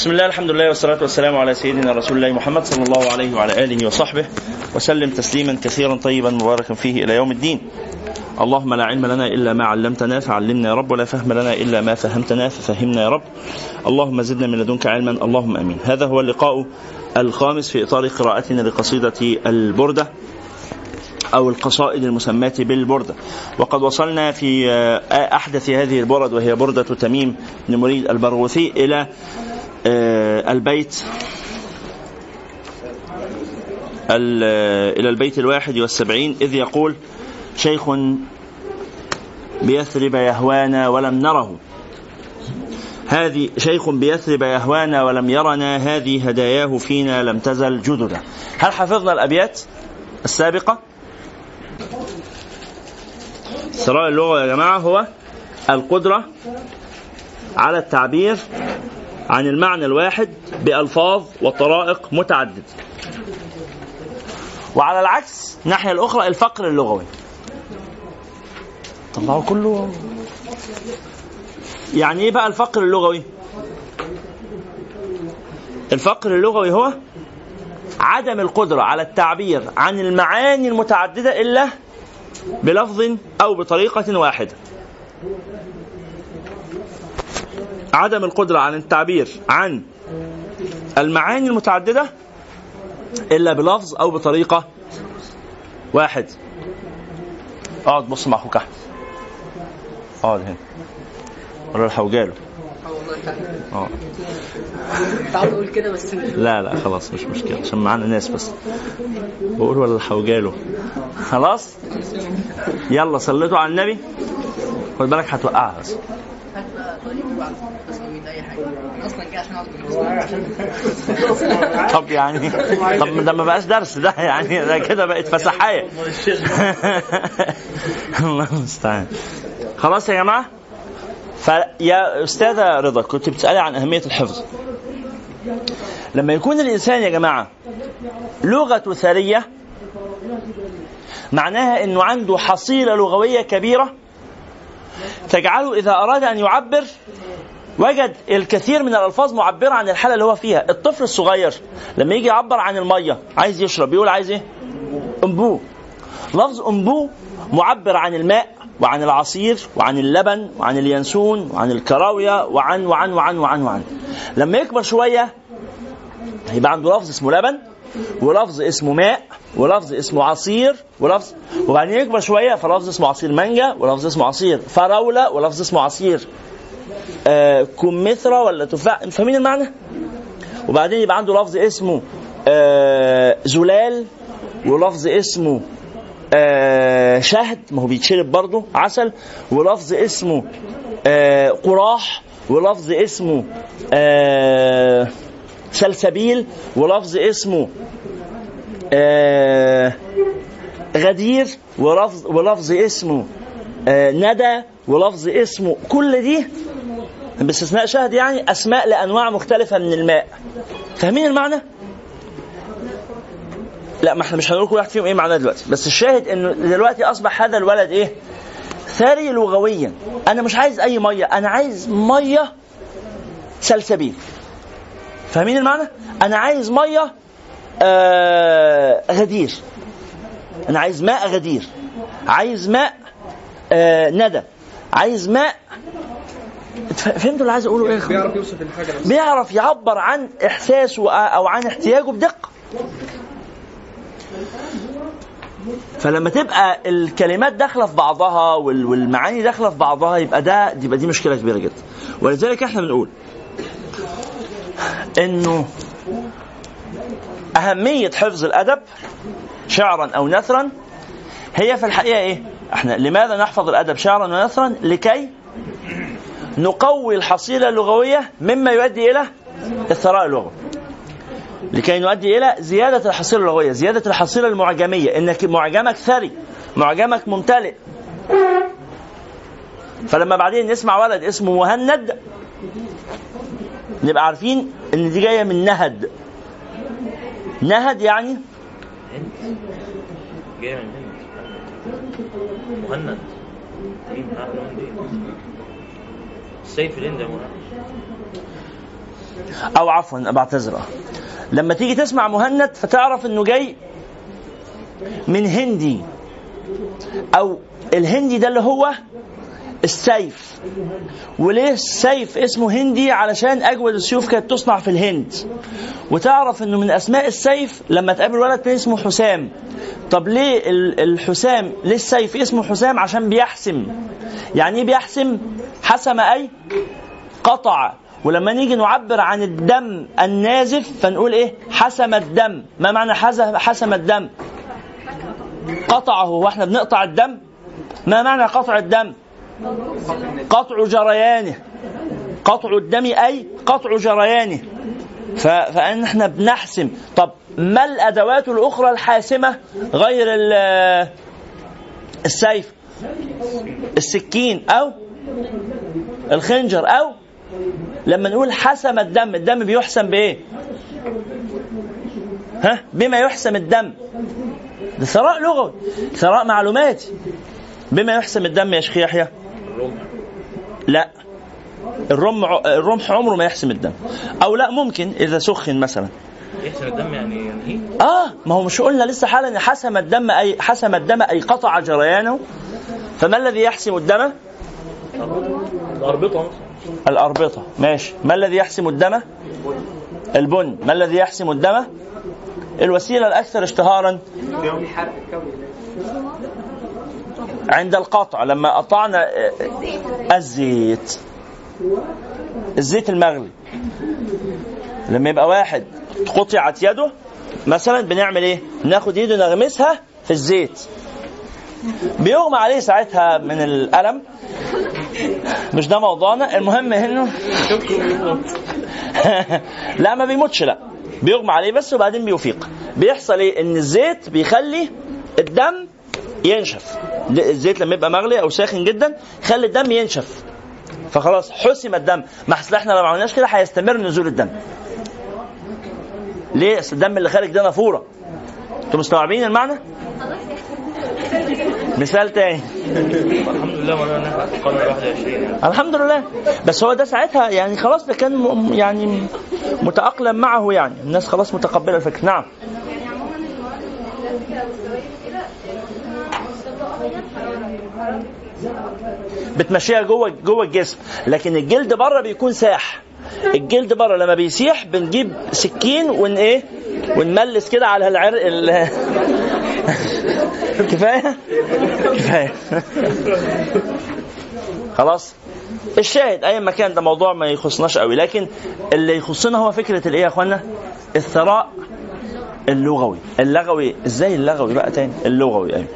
بسم الله الحمد لله والصلاة والسلام على سيدنا رسول الله محمد صلى الله عليه وعلى آله وصحبه وسلم تسليما كثيرا طيبا مباركا فيه إلى يوم الدين اللهم لا علم لنا إلا ما علمتنا فعلمنا يا رب ولا فهم لنا إلا ما فهمتنا ففهمنا يا رب اللهم زدنا من لدنك علما اللهم أمين هذا هو اللقاء الخامس في إطار قراءتنا لقصيدة البردة أو القصائد المسماة بالبردة وقد وصلنا في أحدث هذه البرد وهي بردة تميم بن مريد البرغوثي إلى البيت. إلى البيت الواحد والسبعين إذ يقول شيخ بيثرب يهوانا ولم نره. هذه شيخ بيثرب يهوانا ولم يرنا هذه هداياه فينا لم تزل جددا. هل حفظنا الأبيات السابقة؟ سراء اللغة يا جماعة هو القدرة على التعبير عن المعنى الواحد بألفاظ وطرائق متعددة. وعلى العكس الناحية الأخرى الفقر اللغوي. طلعوا كله. يعني إيه بقى الفقر اللغوي؟ الفقر اللغوي هو عدم القدرة على التعبير عن المعاني المتعددة إلا بلفظ أو بطريقة واحدة. عدم القدرة على التعبير عن المعاني المتعددة إلا بلفظ أو بطريقة واحد. اقعد بص مع أخوك. أحمد اقعد هنا. ولا الحوجاله آه. تعال تقول كده بس. لا لا خلاص مش مشكلة. عشان معانا ناس بس. بقول ولا الحوجاله خلاص؟ يلا صليتوا على النبي. خد بالك هتوقعها بس. طب يعني طب ده ما بقاش درس ده يعني ده كده بقت فسحايه الله المستعان. خلاص يا جماعة. فيا أستاذة رضا كنت بتسألي عن أهمية الحفظ. لما يكون الإنسان يا جماعة لغته ثرية معناها إنه عنده حصيلة لغوية كبيرة تجعله إذا أراد أن يعبر وجد الكثير من الألفاظ معبرة عن الحالة اللي هو فيها. الطفل الصغير لما يجي يعبر عن المية عايز يشرب بيقول عايز إيه؟ انبوه لفظ انبوه معبر عن الماء وعن العصير وعن اللبن وعن اليانسون وعن الكراوية وعن وعن وعن وعن وعن. لما يكبر شوية يبقى عنده لفظ اسمه لبن. ولفظ اسمه ماء ولفظ اسمه عصير ولفظ وبعدين يكبر شوية فلفظ اسمه عصير مانجا ولفظ اسمه عصير فراولة ولفظ اسمه عصير آه كمثرى ولا تفاح فاهمين المعنى؟ وبعدين يبقى عنده لفظ اسمه آه زلال ولفظ اسمه آه شهد ما هو بيتشرب برضه عسل ولفظ اسمه آه قراح ولفظ اسمه آه سلسبيل ولفظ اسمه آه غدير ولفظ ولفظ اسمه آه ندى ولفظ اسمه كل دي باستثناء شهد يعني أسماء لأنواع مختلفة من الماء. فاهمين المعنى؟ لا ما إحنا مش هنقول كل واحد فيهم إيه معناه دلوقتي. بس الشاهد إنه دلوقتي أصبح هذا الولد إيه؟ ثري لغويا. أنا مش عايز أي مية أنا عايز مية سلسبيل. فاهمين المعنى؟ أنا عايز مية آه غدير. أنا عايز ماء غدير. عايز ماء آه ندى عايز ماء. فهمتوا اللي عايز أقوله إيه بيعرف يوصف الحاجة بس بيعرف يعبر عن احساسه أو عن احتياجه بدقة. فلما تبقى الكلمات داخلة في بعضها وال- والمعاني داخلة في بعضها يبقى ده يبقى دي مشكلة كبيرة جدا. ولذلك إحنا بنقول إنه أهمية حفظ الأدب شعرا أو نثرا هي في الحقيقة إيه؟ إحنا لماذا نحفظ الأدب شعرا ونثرا؟ لكي نقوي الحصيلة اللغوية مما يؤدي إلى الثراء اللغوي. لكي نؤدي إلى زيادة الحصيلة اللغوية، زيادة الحصيلة المعجمية، إنك معجمك ثري، معجمك ممتلئ. فلما بعدين نسمع ولد اسمه مهند نبقى عارفين إن دي جاية من نهد. نهد يعني؟ جاي من هند. مهند. دي السيف الهند أو عفوا بعتذر. لما تيجي تسمع مهند فتعرف إنه جاي من هندي. أو الهندي ده اللي هو السيف. وليه السيف اسمه هندي؟ علشان أجود السيوف كانت تصنع في الهند. وتعرف إنه من أسماء السيف لما تقابل ولد اسمه حسام. طب ليه ال- الحسام ليه السيف اسمه حسام؟ عشان بيحسم. يعني إيه بيحسم؟ حسم أي؟ قطع. ولما نيجي نعبر عن الدم النازف فنقول إيه؟ حسم الدم. ما معنى حسم الدم؟ قطعه. وإحنا بنقطع الدم؟ ما معنى قطع الدم؟ قطع جريانه. قطع الدم أي قطع جريانه. فإن إحنا بنحسم. طب ما الأدوات الأخرى الحاسمة غير ال- السيف؟ السكين أو الخنجر أو لما نقول حسم الدم الدم بيحسم بإيه؟ ها؟ بما يحسم الدم. ده ثراء لغوي ثراء معلوماتي. بما يحسم الدم يا شيخ يحيى. لا. الرمح الرمح عمره ما يحسم الدم. أو لا ممكن إذا سخن مثلا. يحسن الدم يعني ينهيه؟ آه ما هو مش قلنا لسه حالا حسم الدم أي حسم الدم أي قطع جريانه. فما الذي يحسم الدم؟ الأربطة. مثلا الأربطة. ماشي. ما الذي يحسم الدم؟ البن. ما الذي يحسم الدم؟ الوسيلة الأكثر اشتهارا. عند القطع لما قطعنا آه، الزيت. الزيت المغلي. لما يبقى واحد قطعت يده مثلا بنعمل إيه؟ ناخد ايده نغمسها في الزيت. بيغمى عليه ساعتها من الألم. مش ده موضوعنا؟ المهم إنه لا ما بيموتش لا. بيغمى عليه بس وبعدين بيفيق بيحصل إيه؟ إن الزيت بيخلي الدم ينشف. الزيت لما يبقى مغلي أو ساخن جدا يخلي الدم ينشف. فخلاص حسم الدم. ما أصل إحنا لو ما عملناش كده هيستمر نزول الدم. ليه؟ أصل الدم اللي خارج ده نافورة. أنتوا مستوعبين المعنى؟ مثال تاني. الحمد لله وأنا في القرن 21 يعني. الحمد لله. بس هو ده ساعتها يعني خلاص ده كان يعني متأقلم معه يعني. الناس خلاص متقبلة الفكرة. نعم. بتمشيها جوه جوه الجسم. لكن الجلد بره بيكون ساح. الجلد بره لما بيسيح بنجيب سكين ون إيه؟ ونملس كده على العرق ال... كفاية؟ كفاية. خلاص. الشاهد اي مكان ده موضوع ما يخصناش قوي. لكن اللي يخصنا هو فكرة الايه يا إخوانا؟ الثراء اللغوي. اللغوي. إزاي اللغوي بقى تاني؟ اللغوي أيوه.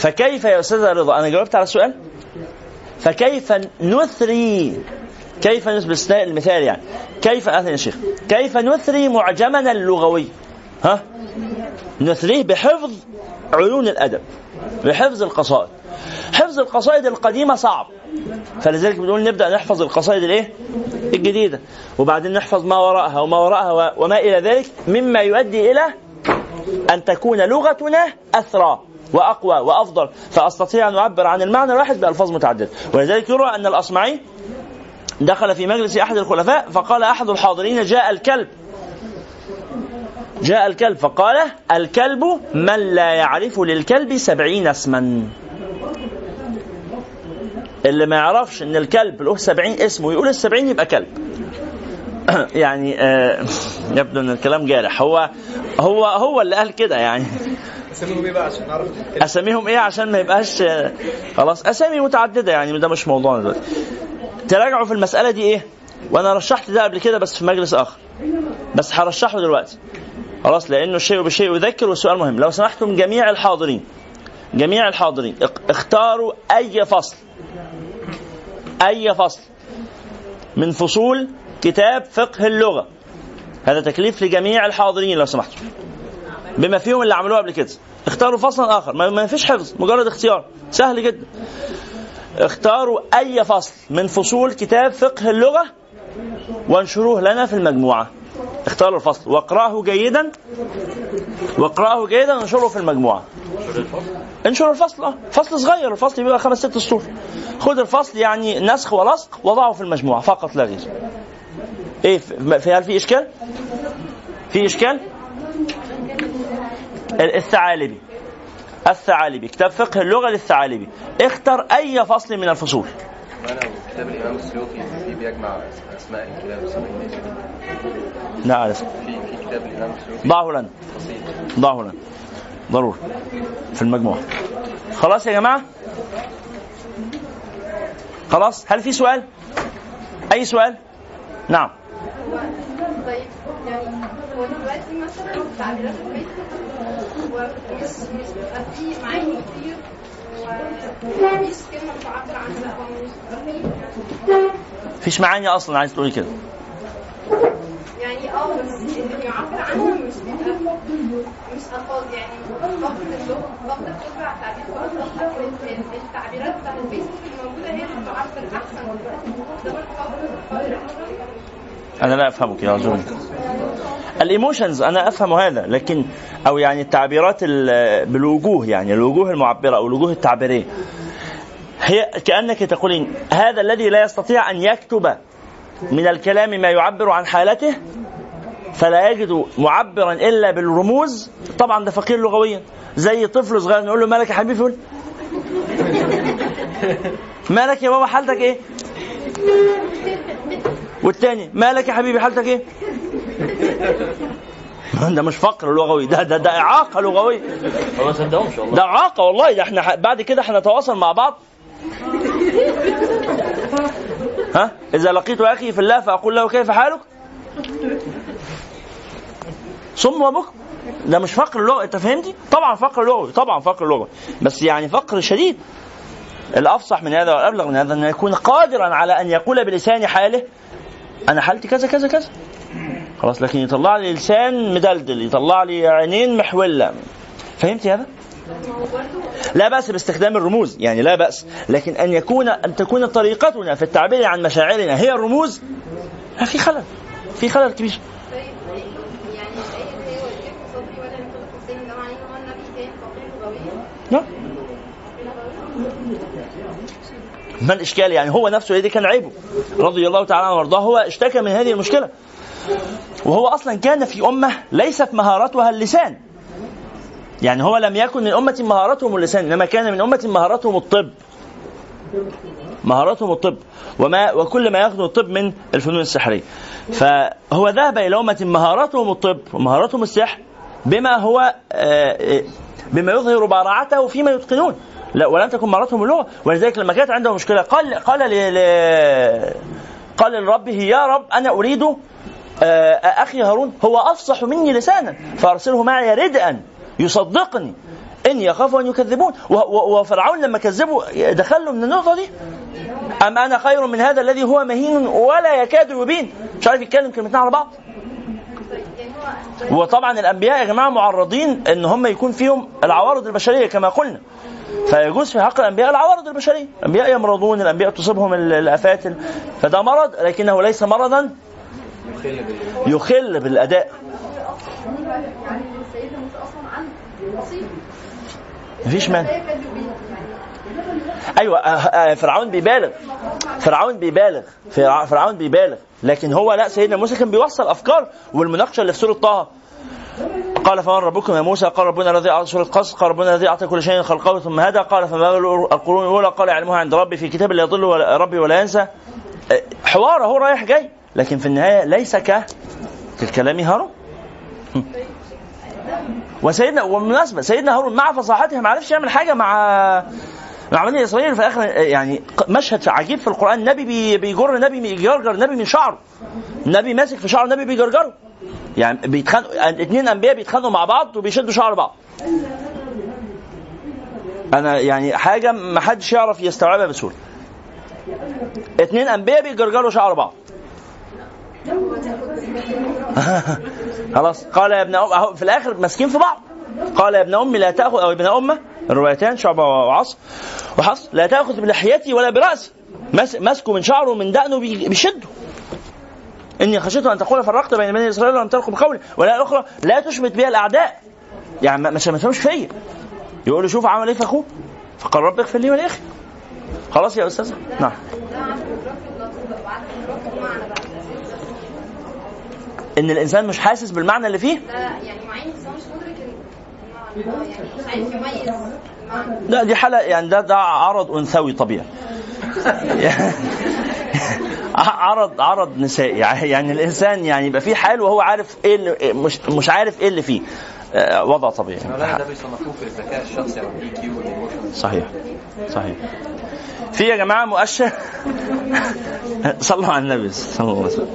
فكيف يا أستاذ رضا؟ أنا جاوبت على السؤال. فكيف نثري كيف باستثناء المثال يعني. كيف يا شيخ. كيف نثري معجمنا اللغوي؟ ها؟ نثريه بحفظ علوم الأدب بحفظ القصائد. حفظ القصائد القديمة صعب. فلذلك بنقول نبدأ نحفظ القصائد الإيه؟ الجديدة. وبعدين نحفظ ما وراءها وما وراءها وما إلى ذلك مما يؤدي إلى أن تكون لغتنا أثرى. وأقوى وأفضل. فأستطيع أن أعبر عن المعنى الواحد بألفاظ متعددة. ولذلك يروى أن الأصمعي دخل في مجلس أحد الخلفاء فقال أحد الحاضرين جاء الكلب. جاء الكلب فقال الكلب من لا يعرف للكلب سبعين اسما. اللي ما يعرفش إن الكلب له سبعين اسم ويقول السبعين يبقى كلب. يعني آه يبدو إن الكلام جارح. هو هو هو اللي قال كده يعني. اسميهم إيه بقى عشان نعرف؟ أساميهم إيه عشان ما يبقاش آه، خلاص. أسامي متعددة يعني ده مش موضوعنا دلوقتي. تراجعوا في المسألة دي إيه؟ وأنا رشحت ده قبل كده بس في مجلس آخر. بس هرشحه دلوقتي. خلاص لأنه الشيء بالشيء يذكر والسؤال مهم. لو سمحتم جميع الحاضرين جميع الحاضرين اختاروا أي فصل أي فصل من فصول كتاب فقه اللغة. هذا تكليف لجميع الحاضرين لو سمحتم. بما فيهم اللي عملوه قبل كده. اختاروا فصلا آخر. ما فيش حفظ. مجرد اختيار. سهل جدا. اختاروا أي فصل من فصول كتاب فقه اللغة وانشروه لنا في المجموعة. اختاروا الفصل. واقرأه جيدا. واقرأه جيدا وانشره في المجموعة. انشر الفصل. آه. فصل صغير. الفصل بيبقى خمس ست سطور خد الفصل يعني نسخ ولصق وضعه في المجموعة. فقط لا غير. إيه في- هل في إشكال؟ في إشكال؟ الثعالبي. الثعالبي. كتاب فقه اللغة للثعالبي. اختر أي فصل من الفصول. وأنا وكتاب الامام السيوطي بيجمع اسماء الكلاب لا في كتاب الامام السيوطي ضعه لنا ضعه لنا ضروري. في المجموعه خلاص يا جماعة؟ خلاص؟ هل في سؤال؟ أي سؤال؟ نعم. هو دلوقتي مثلا تعبيرات البيت ومش مش بيبقى فيه معاني كتير ومفيش كلمة بتعبر عنها أو مش بيبقى فيه مفيش معاني أصلا عايز تقولي كده. يعني آه بس اللي بيعبر عنها مش بيبقى مش ألفاظ يعني فقد اللغة فقد القدرة على التعبير لكن التعبيرات بتاعت البيت اللي موجودة هي اللي بتعبر أحسن. دلوقتي ده بالفقد القدرة أنا لا أفهمك يا رجل الإيموشنز أنا أفهم هذا لكن أو يعني التعبيرات ال- بالوجوه يعني الوجوه المعبرة أو الوجوه التعبيرية. هي كأنك تقولين هذا الذي لا يستطيع أن يكتب من الكلام ما يعبر عن حالته فلا يجد معبرا إلا بالرموز. طبعا ده فقير لغويا. زي طفل صغير نقول له مالك يا حبيبي يقول مالك يا بابا حالتك إيه؟ والتاني مالك يا حبيبي حالتك إيه؟ ده مش فقر لغوي ده ده ده إعاقة لغوية. ما صدقهمش والله. ده إعاقة والله ده إحنا بعد كده هنتواصل مع بعض. ها؟ إذا لقيت أخي في الله فأقول له كيف حالك؟ صم وبكم. ده مش فقر لغوي أنت فهمتي طبعا فقر لغوي طبعا فقر لغوي. بس يعني فقر شديد. الأفصح من هذا والأبلغ من هذا انه يكون قادرا على أن يقول بلسان حاله أنا حالتي كذا كذا كذا. خلاص لكن يطلع لي لسان مدلدل يطلع لي عينين محولة. فهمتي هذا؟ لا بأس باستخدام الرموز يعني لا بأس. لكن أن يكون أن تكون طريقتنا في التعبير عن مشاعرنا هي الرموز في خلل في خلل كبير. طيب نعم. ما الإشكال؟ يعني هو نفسه دي كان عيبه. رضي الله تعالى عنه وأرضاه هو اشتكى من هذه المشكلة. وهو أصلا كان في أمة ليست مهارتها اللسان. يعني هو لم يكن من أمة مهارتهم اللسان إنما كان من أمة مهارتهم الطب. مهارتهم الطب. وما وكل ما ياخذه الطب من الفنون السحرية. فهو ذهب إلى أمة مهارتهم الطب ومهارتهم السحر بما هو آه، آه، بما يظهر براعته فيما يتقنون. لا ولم تكن مهارتهم اللغة. ولذلك لما كانت عنده مشكلة قال قال قال لربه يا رب أنا أريد آه، أخي هارون هو أفصح مني لسانا. فأرسله معي ردءا يصدقني اني يخاف أن يكذبون. وفرعون لما كذبوا دخلوا من النقطة دي؟ أم أنا خير من هذا الذي هو مهين ولا يكاد يبين؟ مش عارف يتكلم كلمتين على بعض. وطبعا الأنبياء يا جماعة معرضين إن هم يكون فيهم العوارض البشرية كما قلنا. فيجوز في حق الأنبياء العوارض البشرية. الأنبياء يمرضون الأنبياء تصيبهم ال- الافات فده مرض لكنه ليس مرضا يخل بسيط مفيش مانع. أيوه آه، آه، فرعون بيبالغ. فرعون بيبالغ. فرع- فرعون بيبالغ. لكن هو لا سيدنا موسى كان بيوصل أفكار والمناقشة اللي في سورة طه. قال فمن ربكم يا موسى؟ قال ربنا الذي اعطى سوره قص قال ربنا الذي أعطى كل شيء خلقه ثم هدى. قال فما القرون الأولى؟ قال يعلمها عند ربي في كتاب لا يضل ربي ولا ينسى. آه، حوار اهو رايح جاي. لكن في النهاية ليس ك كالكلام هارون. وسيدنا وبالمناسبة سيدنا هارون مع فصاحته ما عرفش يعمل حاجة مع مع بني إسرائيل في آخر يعني مشهد عجيب في القرآن نبي بي- بيجر نبي بيجرجر نبي من شعره. نبي ماسك في شعر نبي بيجرجره يعني بيتخانقوا اثنين أنبياء بيتخانقوا مع بعض وبيشدوا شعر بعض. أنا يعني حاجة ما حدش يعرف يستوعبها بسهولة. اثنين أنبياء بيجرجروا شعر بعض. خلاص. قال يا ابن أم أهو في الآخر ماسكين في بعض. قال يا ابن أمي لا تاخذ أو ابن أم الروايتان شعبه وعصر. وحصر لا تأخذ بلحيتي ولا برأسي. ماس- ماسكه من شعره ومن دقنه بي- بيشده إني خشيت أن تقول فرقت بين بني إسرائيل ولم ترقب قولي والاخرى لا تشمت بها الأعداء. يعني ما شمتهمش فيا يقول له شوف عمل إيه في أخوه. فقال رب اغفر لي ولاخي خلاص يا أستاذ نعم ده عدم إدراك اللفظ وعدم إدراك المعنى بقى إن الإنسان مش حاسس بالمعنى اللي فيه؟ لا يعني معين بس هو مش مدرك ال- المعنى يعني مش عارف يميز المعنى لا دي حالة يعني ده ده عرض أنثوي طبيعي. عرض عرض نسائي. يعني الإنسان يعني يبقى فيه حال وهو عارف إيه اللي مش مش عارف إيه اللي فيه. آه، وضع طبيعي. ده بيصنفوه في الذكاء الشخصي أو ال EQ وال emotion صحيح صحيح. في يا جماعة مؤشر؟ صلوا على النبي صلى الله عليه وسلم.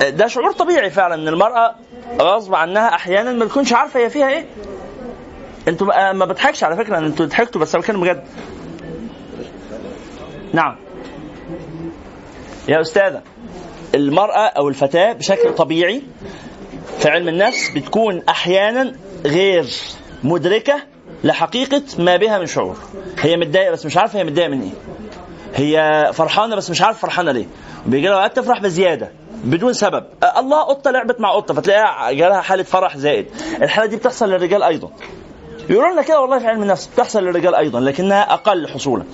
ده شعور طبيعي فعلا إن المرأة غصب عنها أحيانا ما تكونش عارفة هي فيها إيه. أنتوا ما بضحكش على فكرة ان أنتوا ضحكتوا بس أنا بتكلم بجد. نعم. يا أستاذة المرأة أو الفتاة بشكل طبيعي في علم النفس بتكون أحيانا غير مدركة لحقيقة ما بها من شعور. هي متضايقة بس مش عارفة هي متضايقة من إيه. هي فرحانة بس مش عارفة فرحانة ليه. بيجي لها وقت تفرح بزيادة. بدون سبب. أه الله قطة لعبت مع قطة فتلاقيها جالها حالة فرح زائد. الحالة دي بتحصل للرجال أيضا. يقولوا لنا كده والله في علم النفس بتحصل للرجال أيضا لكنها أقل حصولا.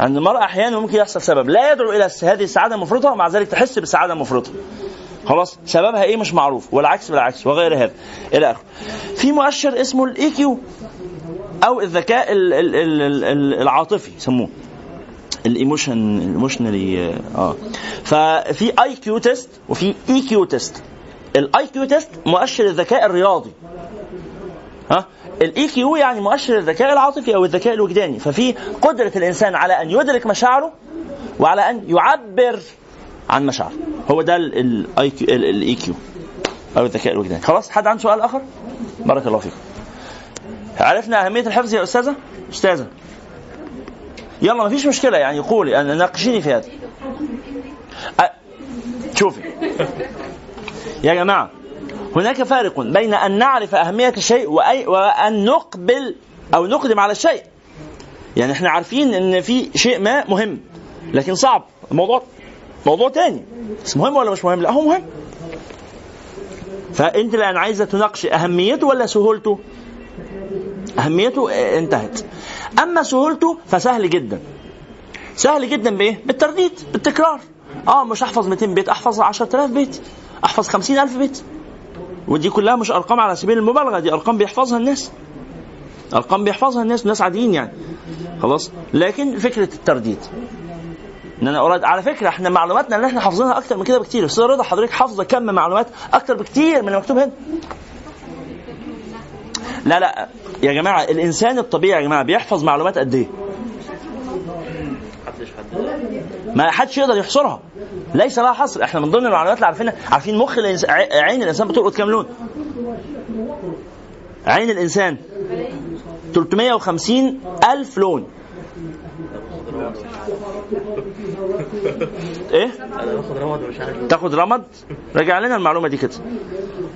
عند المرأة أحيانا ممكن يحصل سبب. لا يدعو إلى هذه السعادة المفرطة ومع ذلك تحس بالسعادة المفرطة خلاص سببها إيه مش معروف والعكس بالعكس وغير هذا. إلى آخره. في مؤشر اسمه ال EQ أو الذكاء ال- ال- ال- ال- العاطفي يسموه. ال emotion emotionally آه. ففي EQ test وفي IQ test ال IQ test مؤشر الذكاء الرياضي. ها؟ ال EQ يعني مؤشر الذكاء العاطفي أو الذكاء الوجداني. ففي قدرة الإنسان على أن يدرك مشاعره وعلى أن يعبر عن مشاعره. هو ده ال EQ ال EQ أو الذكاء الوجداني. خلاص حد عنده سؤال آخر؟ بارك الله فيكم. عرفنا أهمية الحفظ يا أستاذة؟ أستاذة. يلا مفيش مشكلة يعني قولي يعني ناقشيني في هذا. شوفي. يا جماعة هناك فارق بين أن نعرف أهمية الشيء وأي وأن نقبل أو نقدم على الشيء. يعني إحنا عارفين إن في شيء ما مهم لكن صعب. الموضوع موضوع تاني. بس مهم ولا مش مهم؟ لا هو مهم. فأنت الآن عايزة تناقشي أهميته ولا سهولته؟ أهميته آه، انتهت. أما سهولته فسهل جدا. سهل جدا بإيه؟ بالترديد بالتكرار. آه مش أحفظ 200 بيت أحفظ 10000 بيت أحفظ 50000 بيت. ودي كلها مش أرقام على سبيل المبالغة دي أرقام بيحفظها الناس. أرقام بيحفظها الناس ناس عاديين يعني. خلاص؟ لكن فكرة الترديد. إن أنا أراد على فكرة إحنا معلوماتنا اللي إحنا حافظينها أكتر من كده بكتير. أستاذ رضا حضرتك حافظة كم معلومات؟ أكتر بكتير من المكتوب هنا. لا لا يا جماعة الإنسان الطبيعي يا جماعة بيحفظ معلومات قد إيه؟ ما حدش يقدر يحصرها. ليس لها حصر. إحنا من ضمن المعلومات اللي عارفينها عارفين مخ الإنس... ع- عين الإنسان بتلقط كام لون؟ عين الإنسان 350 ألف لون. إيه؟ تاخد رمد رجع لنا المعلومة دي كده.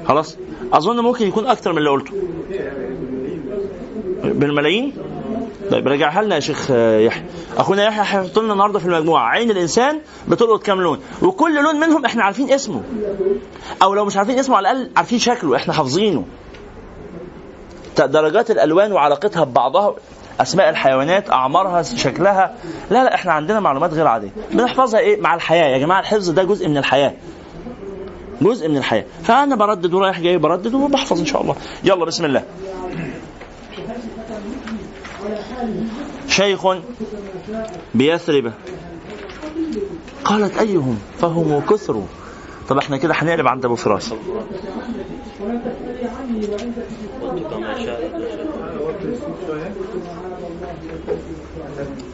خلاص. أظن ممكن يكون أكتر من اللي قلته. بالملايين؟ طيب رجعها لنا يا شيخ يحيى. أخونا يحيى هيحط لنا النهارده في المجموعة. عين الإنسان بتلقط كام لون؟ وكل لون منهم إحنا عارفين اسمه. أو لو مش عارفين اسمه على الأقل عارفين شكله. إحنا حافظينه. درجات الألوان وعلاقتها ببعضها. أسماء الحيوانات أعمارها شكلها. لا لا إحنا عندنا معلومات غير عادية. بنحفظها إيه؟ مع الحياة. يا جماعة الحفظ ده جزء من الحياة. جزء من الحياة. فأنا بردد ورايح جاي بردد وبحفظ إن شاء الله. يلا بسم الله. شيخ بيثرب. قالت أيهم؟ فهم كثر. طب إحنا كده هنقلب عند أبو فراس قلت كما شاء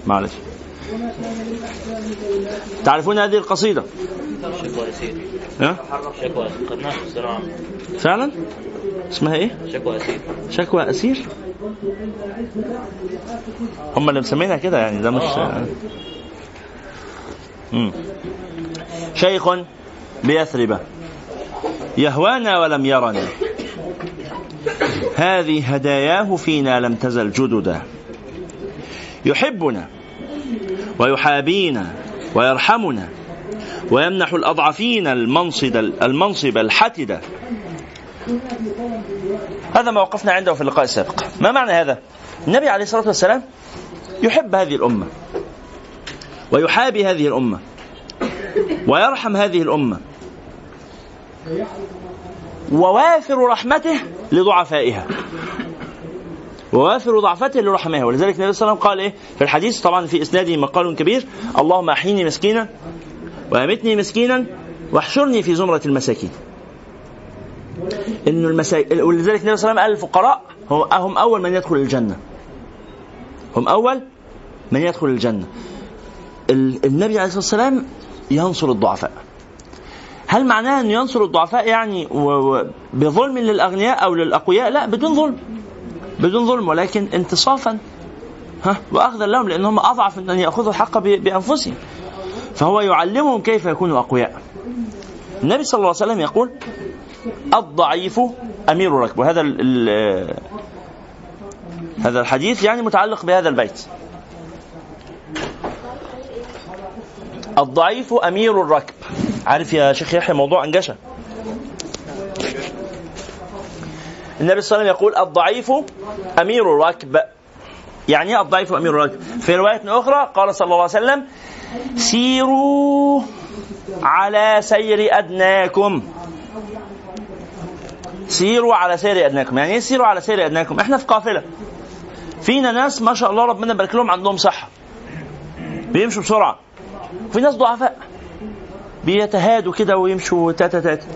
معلش. تعرفون هذه القصيدة؟ شكوى الزراعه فعلا؟ اسمها إيه؟ شكوى اسير شكوى أسير؟ هم اللي مسمينها كده يعني ده مش آه. مم. شيخ بيثرب. يهوانا ولم يرنا. هذه هداياه فينا لم تزل جددا. يحبنا. ويحابينا ويرحمنا ويمنح الأضعفين المنصب المنصب الحتد. هذا ما وقفنا عنده في اللقاء السابق. ما معنى هذا؟ النبي عليه الصلاة والسلام يحب هذه الأمة ويحابي هذه الأمة ويرحم هذه الأمة ووافر رحمته لضعفائها. ووافر ضعفته لرحمها ولذلك النبي صلى الله عليه وسلم قال إيه؟ في الحديث طبعا في إسناده مقال كبير. اللهم أحيني مسكينا وأمتني مسكينا واحشرني في زمرة المساكين. إنه المساكين ولذلك النبي صلى الله عليه وسلم قال الفقراء هم أول من يدخل الجنة. هم أول من يدخل الجنة. ال- النبي عليه الصلاة والسلام ينصر الضعفاء. هل معناه انه ينصر الضعفاء يعني بظلم للأغنياء أو للأقوياء؟ لا بدون ظلم. بدون ظلم ولكن انتصافا ها واخذا لهم لأنهم أضعف من أن يأخذوا الحق بأنفسهم. فهو يعلمهم كيف يكونوا أقوياء. النبي صلى الله عليه وسلم يقول الضعيف أمير الركب. وهذا هذا الحديث يعني متعلق بهذا البيت. الضعيف أمير الركب. عارف يا شيخ يحيى موضوع أنجشة؟ النبي صلى الله عليه وسلم يقول الضعيف أمير الركب. يعني إيه الضعيف أمير الركب؟ في رواية أخرى قال صلى الله عليه وسلم سيروا على سير أدناكم. سيروا على سير أدناكم. يعني إيه سيروا على سير أدناكم؟ إحنا في قافلة. فينا ناس ما شاء الله ربنا يبارك لهم عندهم صحة. بيمشوا بسرعة. في ناس ضعفاء. بيتهادوا كده ويمشوا تاتا تاتا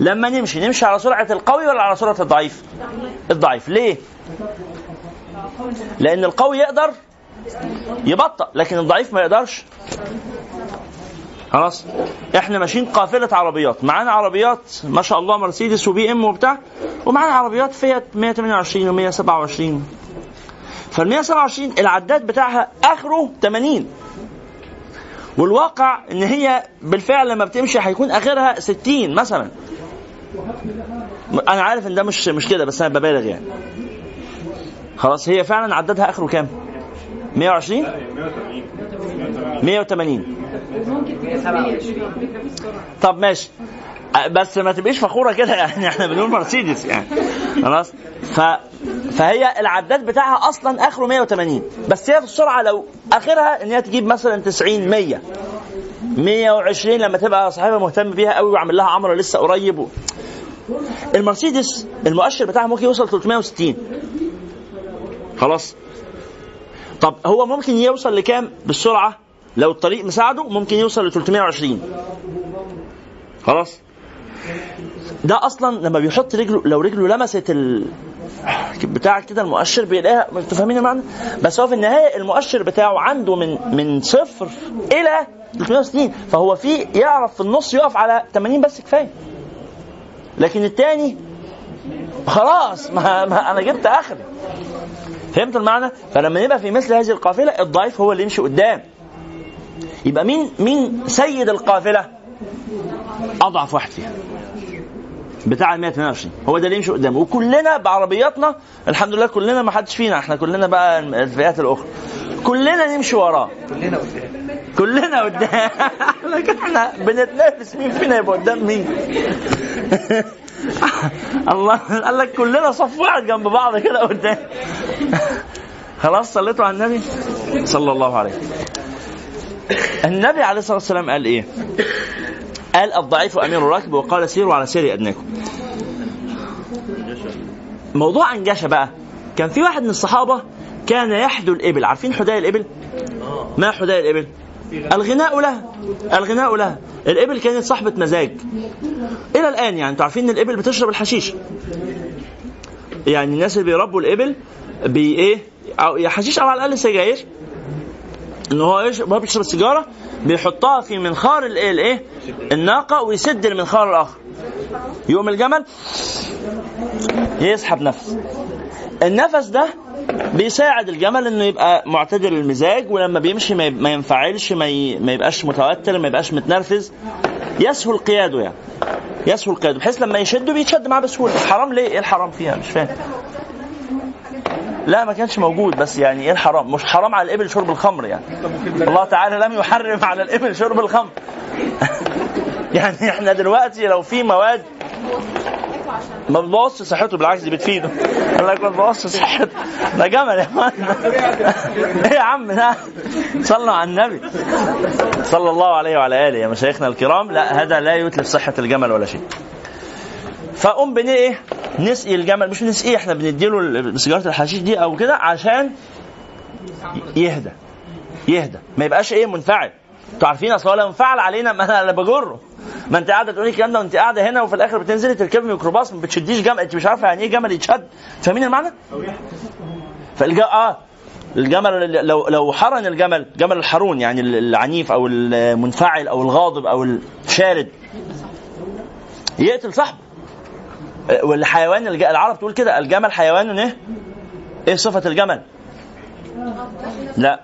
لما نمشي نمشي على سرعة القوي ولا على سرعة الضعيف؟ الضعيف. ليه؟ لأن القوي يقدر يبطأ لكن الضعيف ما يقدرش. خلاص؟ إحنا ماشيين قافلة عربيات. معانا عربيات ما شاء الله مرسيدس وبي إم وبتاع. ومعانا عربيات فيات 128 و127 فال 127 العداد بتاعها آخره 80 والواقع إن هي بالفعل لما بتمشي هيكون آخرها 60 مثلا. أنا عارف إن ده مش مش كده بس أنا ببالغ يعني. خلاص هي فعلا عددها آخره كام؟ 120 180 طب ماشي. بس ما تبقيش فخورة كده يعني إحنا بنقول مرسيدس يعني. خلاص. ف فهي العداد بتاعها أصلا آخره 180 بس هي في السرعة لو آخرها إن هي تجيب مثلا 90 100 120 لما تبقى صاحبها مهتم بيها قوي وعامل لها عمرة لسه قريب. المرسيدس المؤشر بتاعها ممكن يوصل 360 خلاص. طب هو ممكن يوصل لكام بالسرعة؟ لو الطريق مساعده ممكن يوصل ل 320 خلاص. ده أصلا لما بيحط رجله لو رجله لمست ال... بتاع كده المؤشر بيلاقيها أنتوا فاهمين المعنى؟ بس هو في النهاية المؤشر بتاعه عنده من من صفر إلى 360 فهو في يعرف في النص يقف على 80 بس كفاية. لكن الثاني خلاص ما, ما أنا جبت آخري. فهمت المعنى؟ فلما يبقى في مثل هذه القافلة الضعيف هو اللي يمشي قدام. يبقى مين مين سيد القافلة؟ أضعف واحد فيها. بتاع ال 128 هو ده اللي يمشي قدامه وكلنا بعربياتنا الحمد لله كلنا ما حدش فينا إحنا كلنا بقى الفئات الأخرى. كلنا نمشي وراه كلنا قدام. كلنا قدام. لكن إحنا بنتنافس. مين فينا يبقى قدام مين؟ الله قال لك كلنا صف واحد جنب بعض كده قدام. خلاص صليتوا على النبي؟ صلى الله عليه. النبي عليه الصلاة والسلام قال إيه؟ قال الضعيف أمير الركب وقال سيروا على سير أدناكم. موضوع انجشه بقى. كان في واحد من الصحابة كان يحدو الإبل. عارفين حدايا الإبل؟ ما حدايا الإبل؟ الغناء لها. الغناء لها. الإبل كانت صاحبة مزاج. إلى الآن يعني أنتوا عارفين إن الإبل بتشرب الحشيش. يعني الناس اللي بيربوا الإبل بي إيه؟ أو يا حشيش أو على الأقل سجاير إن هو يشرب بيشرب السيجاره بيحطها في منخار الايه الناقة ويسد المنخار الآخر. يقوم الجمل يسحب نفس. النفس ده بيساعد الجمل إنه يبقى معتدل المزاج ولما بيمشي ما ينفعلش ما, ي... ما يبقاش متوتر ما يبقاش متنرفز. يسهل قياده يعني. يسهل قياده بحيث لما يشده بيتشد معاه بسهولة. حرام ليه؟ إيه الحرام فيها؟ مش فاهم. لا ما كانش موجود بس يعني إيه الحرام؟ مش حرام على الإبل شرب الخمر يعني. الله تعالى لم يحرم على الإبل شرب الخمر. يعني إحنا دلوقتي لو في مواد ما بتبوظش صحته بالعكس دي بتفيده. قال لك ما بتبوظش صحته. ده جمل يا مان. إيه يا عم ده؟ صلوا على النبي. صلى الله عليه وعلى آله يا مشايخنا الكرام. لا هذا لا يتلف صحة الجمل ولا شيء. فقوم بن إيه؟ نسقي الجمل. مش نسقيه إحنا بنديله سيجارة الحشيش دي أو كده عشان يهدى. يهدى. ما يبقاش إيه منفعل. أنتوا عارفين أصل هو لو انفعل علينا ما أنا بجره ما أنت قاعدة تقولي الكلام ده وأنت قاعدة هنا وفي الآخر بتنزلي تركبي ميكروباص ما بتشديش جمل أنت مش عارفة يعني إيه جمل يتشد فاهمين المعنى؟ فالج آه الجمل لو لو حرن الجمل جمل الحرون يعني العنيف أو المنفعل أو الغاضب أو الشارد يقتل صاحبه والحيوان الج- العرب تقول كده الجمل حيوان إيه؟ إيه صفة الجمل؟ لا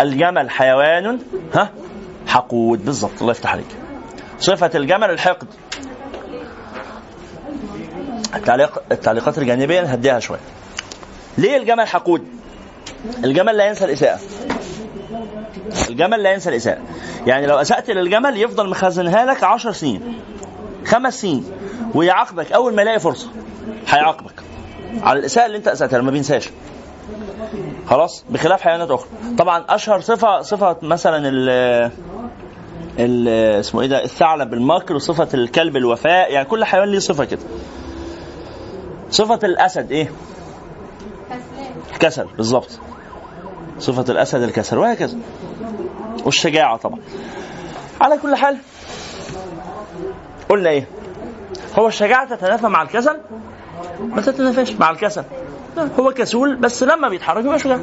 الجمل حيوان ها؟ حقود بالظبط الله يفتح عليك. صفة الجمل الحقد. التعليق التعليقات الجانبية هديها شوية. ليه الجمل حقود؟ الجمل لا ينسى الإساءة. الجمل لا ينسى الإساءة. يعني لو أسأت للجمل يفضل مخزنها لك عشر سنين خمس سنين ويعاقبك أول ما يلاقي فرصة هيعاقبك. على الإساءة اللي أنت أسأتها ما بينساش. خلاص؟ بخلاف حيوانات أخرى. طبعا أشهر صفة صفة مثلا ال ال اسمه إيه ده الثعلب المكر وصفة الكلب الوفاء. يعني كل حيوان ليه صفة كده. صفة الأسد إيه؟ الكسل بالظبط. صفة الأسد الكسل وهكذا. والشجاعة طبعا. على كل حال قلنا إيه؟ هو الشجاعة تتنافى مع الكسل؟ ما تتنافاش مع الكسل. هو كسول بس لما بيتحرك يبقى شجاع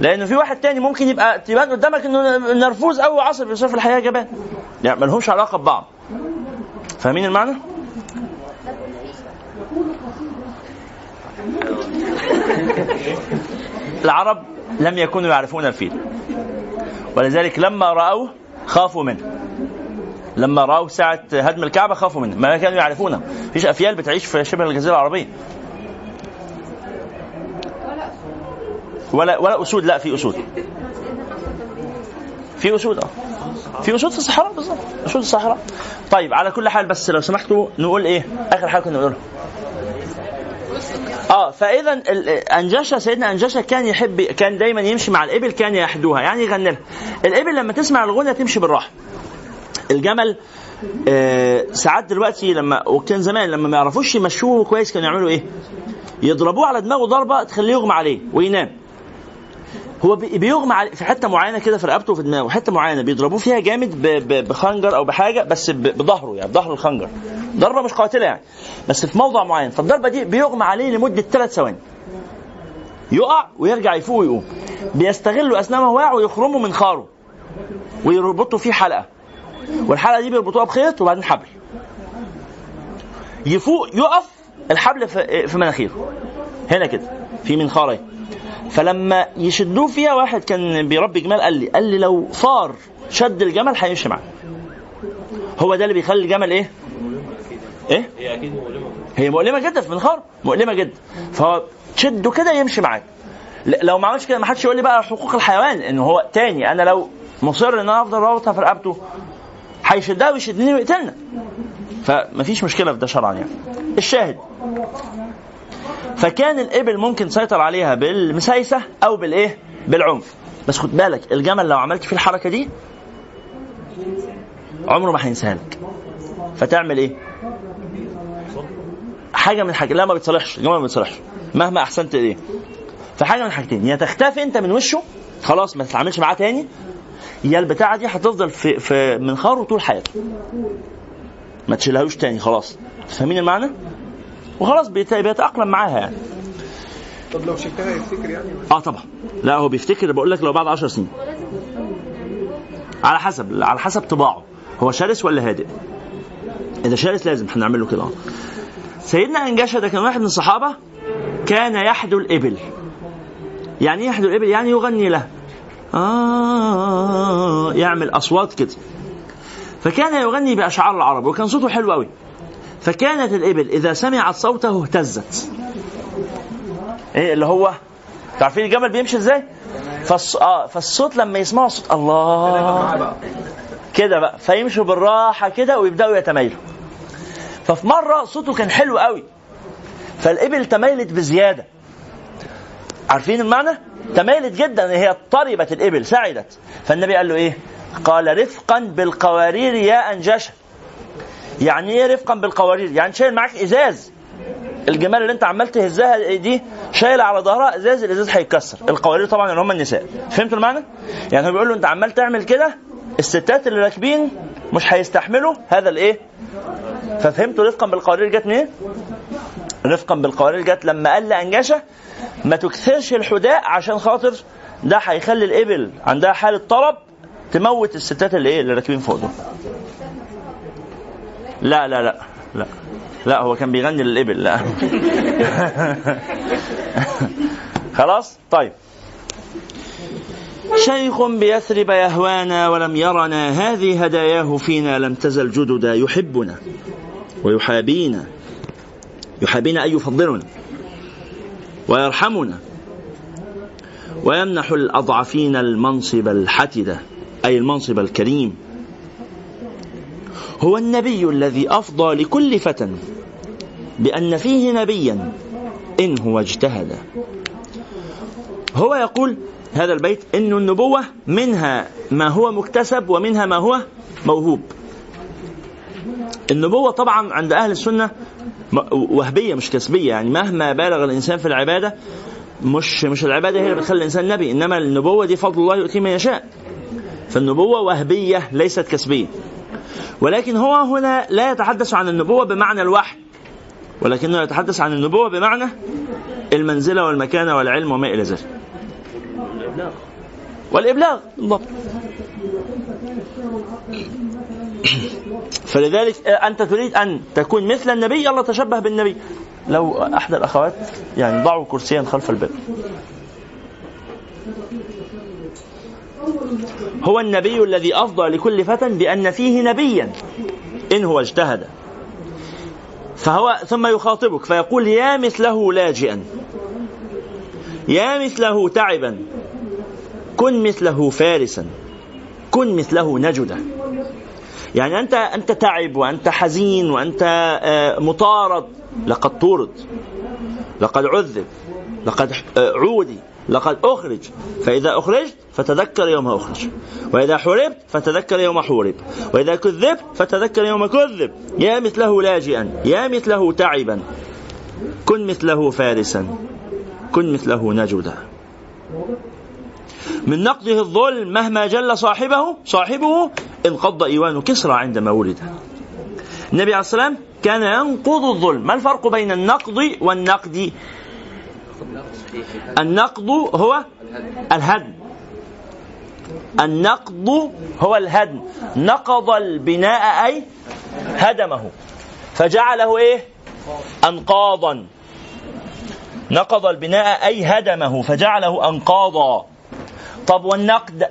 لأنه في واحد تاني ممكن يبقى تبان قدامك إنه نرفوز أو عصبي بس في الحقيقة جبان. يعني ملهمش علاقة ببعض. فاهمين المعنى؟ العرب لم يكونوا يعرفون الفيل. ولذلك لما رأوه خافوا منه. لما رأوا ساعة هدم الكعبة خافوا منه. ما كانوا يعرفونه. فيش أفيال بتعيش في شبه الجزيرة العربية. ولا ولا أسود لا في أسود. في أسود آه. في أسود في الصحراء بالظبط أسود الصحراء. طيب على كل حال بس لو سمحتوا نقول إيه؟ آخر حاجة كنا نقولها آه فإذا انجشه سيدنا انجشه كان يحب كان دايما يمشي مع الإبل كان يحدوها. يعني يغني لها. الإبل لما تسمع الغنى تمشي بالراحة. الجمل آه ساعات دلوقتي لما وكان زمان لما ما يعرفوش يمشوه كويس كانوا يعملوا إيه؟ يضربوه على دماغه ضربة تخليه يغمى عليه وينام. هو بي- بيغمى في حتة معينة كده في رقبته وفي دماغه حتة معينة بيضربوه فيها جامد بخنجر أو بحاجة بس بظهره يعني بظهر الخنجر. ضربة مش قاتلة يعني بس في موضع معين. فالضربة دي بيغمى عليه لمدة ثلاث ثواني. يقع ويرجع يفوق ويقوم. بيستغلوا ما واقع ويخرموا من خاره. ويربطوا فيه حلقة. والحلقة دي بيربطوها بخيط وبعدين حبل. يفوق يقف الحبل في مناخيره. هنا كده في منخاره. فلما يشدوه فيها واحد كان بيربي جمال قال لي قال لي لو فار شد الجمل هيمشي معاه هو ده اللي بيخلي الجمل إيه؟ إيه؟ هي أكيد مؤلمة. هي مؤلمة جدا في منخار مؤلمة جدا. فهو تشده كده يمشي معاك. لو ما عملش كده ما حدش يقول لي بقى حقوق الحيوان إن هو تاني. أنا لو مصر إن أنا أفضل رابطها في رقبته هيشدها ويشدني ويقتلنا. فمفيش مشكلة في ده شرعا يعني. الشاهد. فكان الإبل ممكن تسيطر عليها بالمسايسة أو بالإيه؟ بالعنف. بس خد بالك الجمل لو عملت فيه الحركة دي عمره ما هينساها لك فتعمل إيه؟ حاجة من حاجة. لا ما بتصالحش الجمل ما بتصالحش مهما أحسنت إيه؟ فحاجة من حاجتين. يا تختفي أنت من وشه خلاص ما تتعاملش معاه تاني. يا البتاعة دي هتفضل في في منخاره طول حياته. ما تشيلهاش تاني خلاص. فاهمين المعنى؟ وخلاص بيت- بيتأقلم معاها. يعني طب لو شلتها يفتكر يعني آه طبعا. لا هو بيفتكر بقول لك لو بعد 10 سنين. على حسب على حسب طباعه. هو شرس ولا هادئ؟ إذا شرس لازم هنعمل له كده. سيدنا انجشه ده كان واحد من الصحابة كان يحدو الإبل. يعني إيه يحدو الإبل؟ يعني يغني له. آه يعمل أصوات كده. فكان يغني بأشعار العرب وكان صوته حلو قوي فكانت الإبل إذا سمعت صوته اهتزت. إيه اللي هو؟ تعرفين الجمل بيمشي إزاي؟ فالص... آه فالصوت لما يسمعوا صوت الله. كده بقى فيمشوا بالراحة كده ويبدأوا يتمايلوا. ففي مرة صوته كان حلو قوي. فالإبل تميلت بزيادة. عارفين المعنى؟ تميلت جدا هي اضطربت الإبل سعدت. فالنبي قال له إيه؟ قال رفقا بالقوارير يا أنجشة. يعني إيه رفقا بالقوارير؟ يعني شايل معاك إزاز. الجمال اللي أنت عمال تهزها دي شايله على ظهرها إزاز الإزاز هيتكسر. القوارير طبعا اللي هم النساء. فهمتوا المعنى؟ يعني هو بيقول له أنت عمال تعمل كده الستات اللي راكبين مش هيستحملوا هذا الإيه؟ ففهمتوا رفقا بالقوارير جت منين؟ رفقا بالقوارير جت لما قال لانجشه ما تكثرش الحداء عشان خاطر ده هيخلي الإبل عندها حالة طلب تموت الستات اللي إيه؟ اللي راكبين فوق دول. لا لا لا لا. لا هو كان بيغني للإبل. لا. خلاص؟ طيب. شيخ بيثرب يهوانا ولم يرنا هذه هداياه فينا لم تزل جددا يحبنا ويحابينا. يحابينا أي يفضلنا ويرحمنا. ويمنح الأضعفين المنصب الحتدة أي المنصب الكريم. هو النبي الذي أفضى لكل فتى بأن فيه نبيا إن هو اجتهد. هو يقول هذا البيت إن النبوة منها ما هو مكتسب ومنها ما هو موهوب. النبوة طبعا عند أهل السنة وهبية مش كسبية يعني مهما بالغ الإنسان في العبادة مش مش العبادة هي اللي بتخلي الإنسان نبي إنما النبوة دي فضل الله يؤتي من يشاء. فالنبوة وهبية ليست كسبية. ولكن هو هنا لا يتحدث عن النبوة بمعنى الوحي ولكنه يتحدث عن النبوة بمعنى المنزلة والمكانة والعلم وما إلى ذلك. الإبلاغ والإبلاغ. بالضبط. فلذلك أنت تريد أن تكون مثل النبي يلا تشبه بالنبي. لو أحد الأخوات يعني ضعوا كرسيا خلف الباب هو النبي الذي أفضى لكل فتى بأن فيه نبيا. إن هو اجتهد. فهو ثم يخاطبك فيقول يا مثله لاجئا. يا مثله تعبا. كن مثله فارسا. كن مثله نجدا. يعني أنت أنت تعب وأنت حزين وأنت آه، مطارد. لقد طورد لقد عذب لقد آه، عودي لقد أخرج. فإذا أخرجت فتذكر يوم أخرج. وإذا حوربت فتذكر يوم حورب. وإذا كذبت فتذكر يوم كذب. يا مثله لاجئا يا مثله تعبا. كن مثله فارسا. كن مثله نجدا. من نقده الظلم مهما جل صاحبه صاحبه انقض إيوان كسرى عندما ولد النبي عليه السلام كان ينقض الظلم. ما الفرق بين النقض والنقد؟ النقض هو الهدم. النقض هو الهدم. نقض البناء أي هدمه. فجعله إيه؟ أنقاضا. نقض البناء أي هدمه. فجعله أنقاضا. طب والنقد؟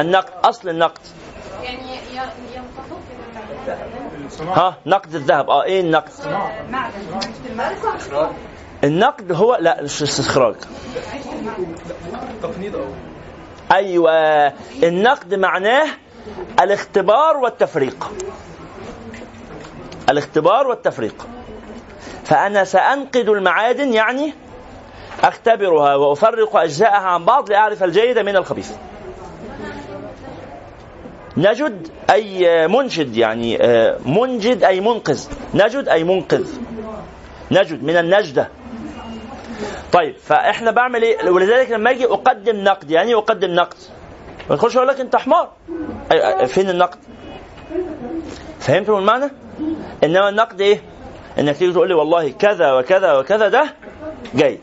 النقد أصل النقد. يعني ها نقد الذهب. آه إيه النقد؟ النقد هو لا مش استخراج أو؟ أيوه. النقد معناه الاختبار والتفريق. الاختبار والتفريق. فأنا سأنقد المعادن يعني أختبرها وأفرق أجزاءها عن بعض لأعرف الجيد من الخبيث. نجد أي منجد يعني آه، منجد أي منقذ. نجد أي منقذ. نجد من النجدة. طيب فإحنا بعمل إيه؟ ولذلك لما أجي أقدم نقد يعني إيه أقدم نقد؟ ما تخش أقول لك أنت حمار. فين النقد؟ فهمتوا المعنى؟ إنما النقد إيه؟ إنك تيجي تقول لي والله كذا وكذا وكذا ده جيد.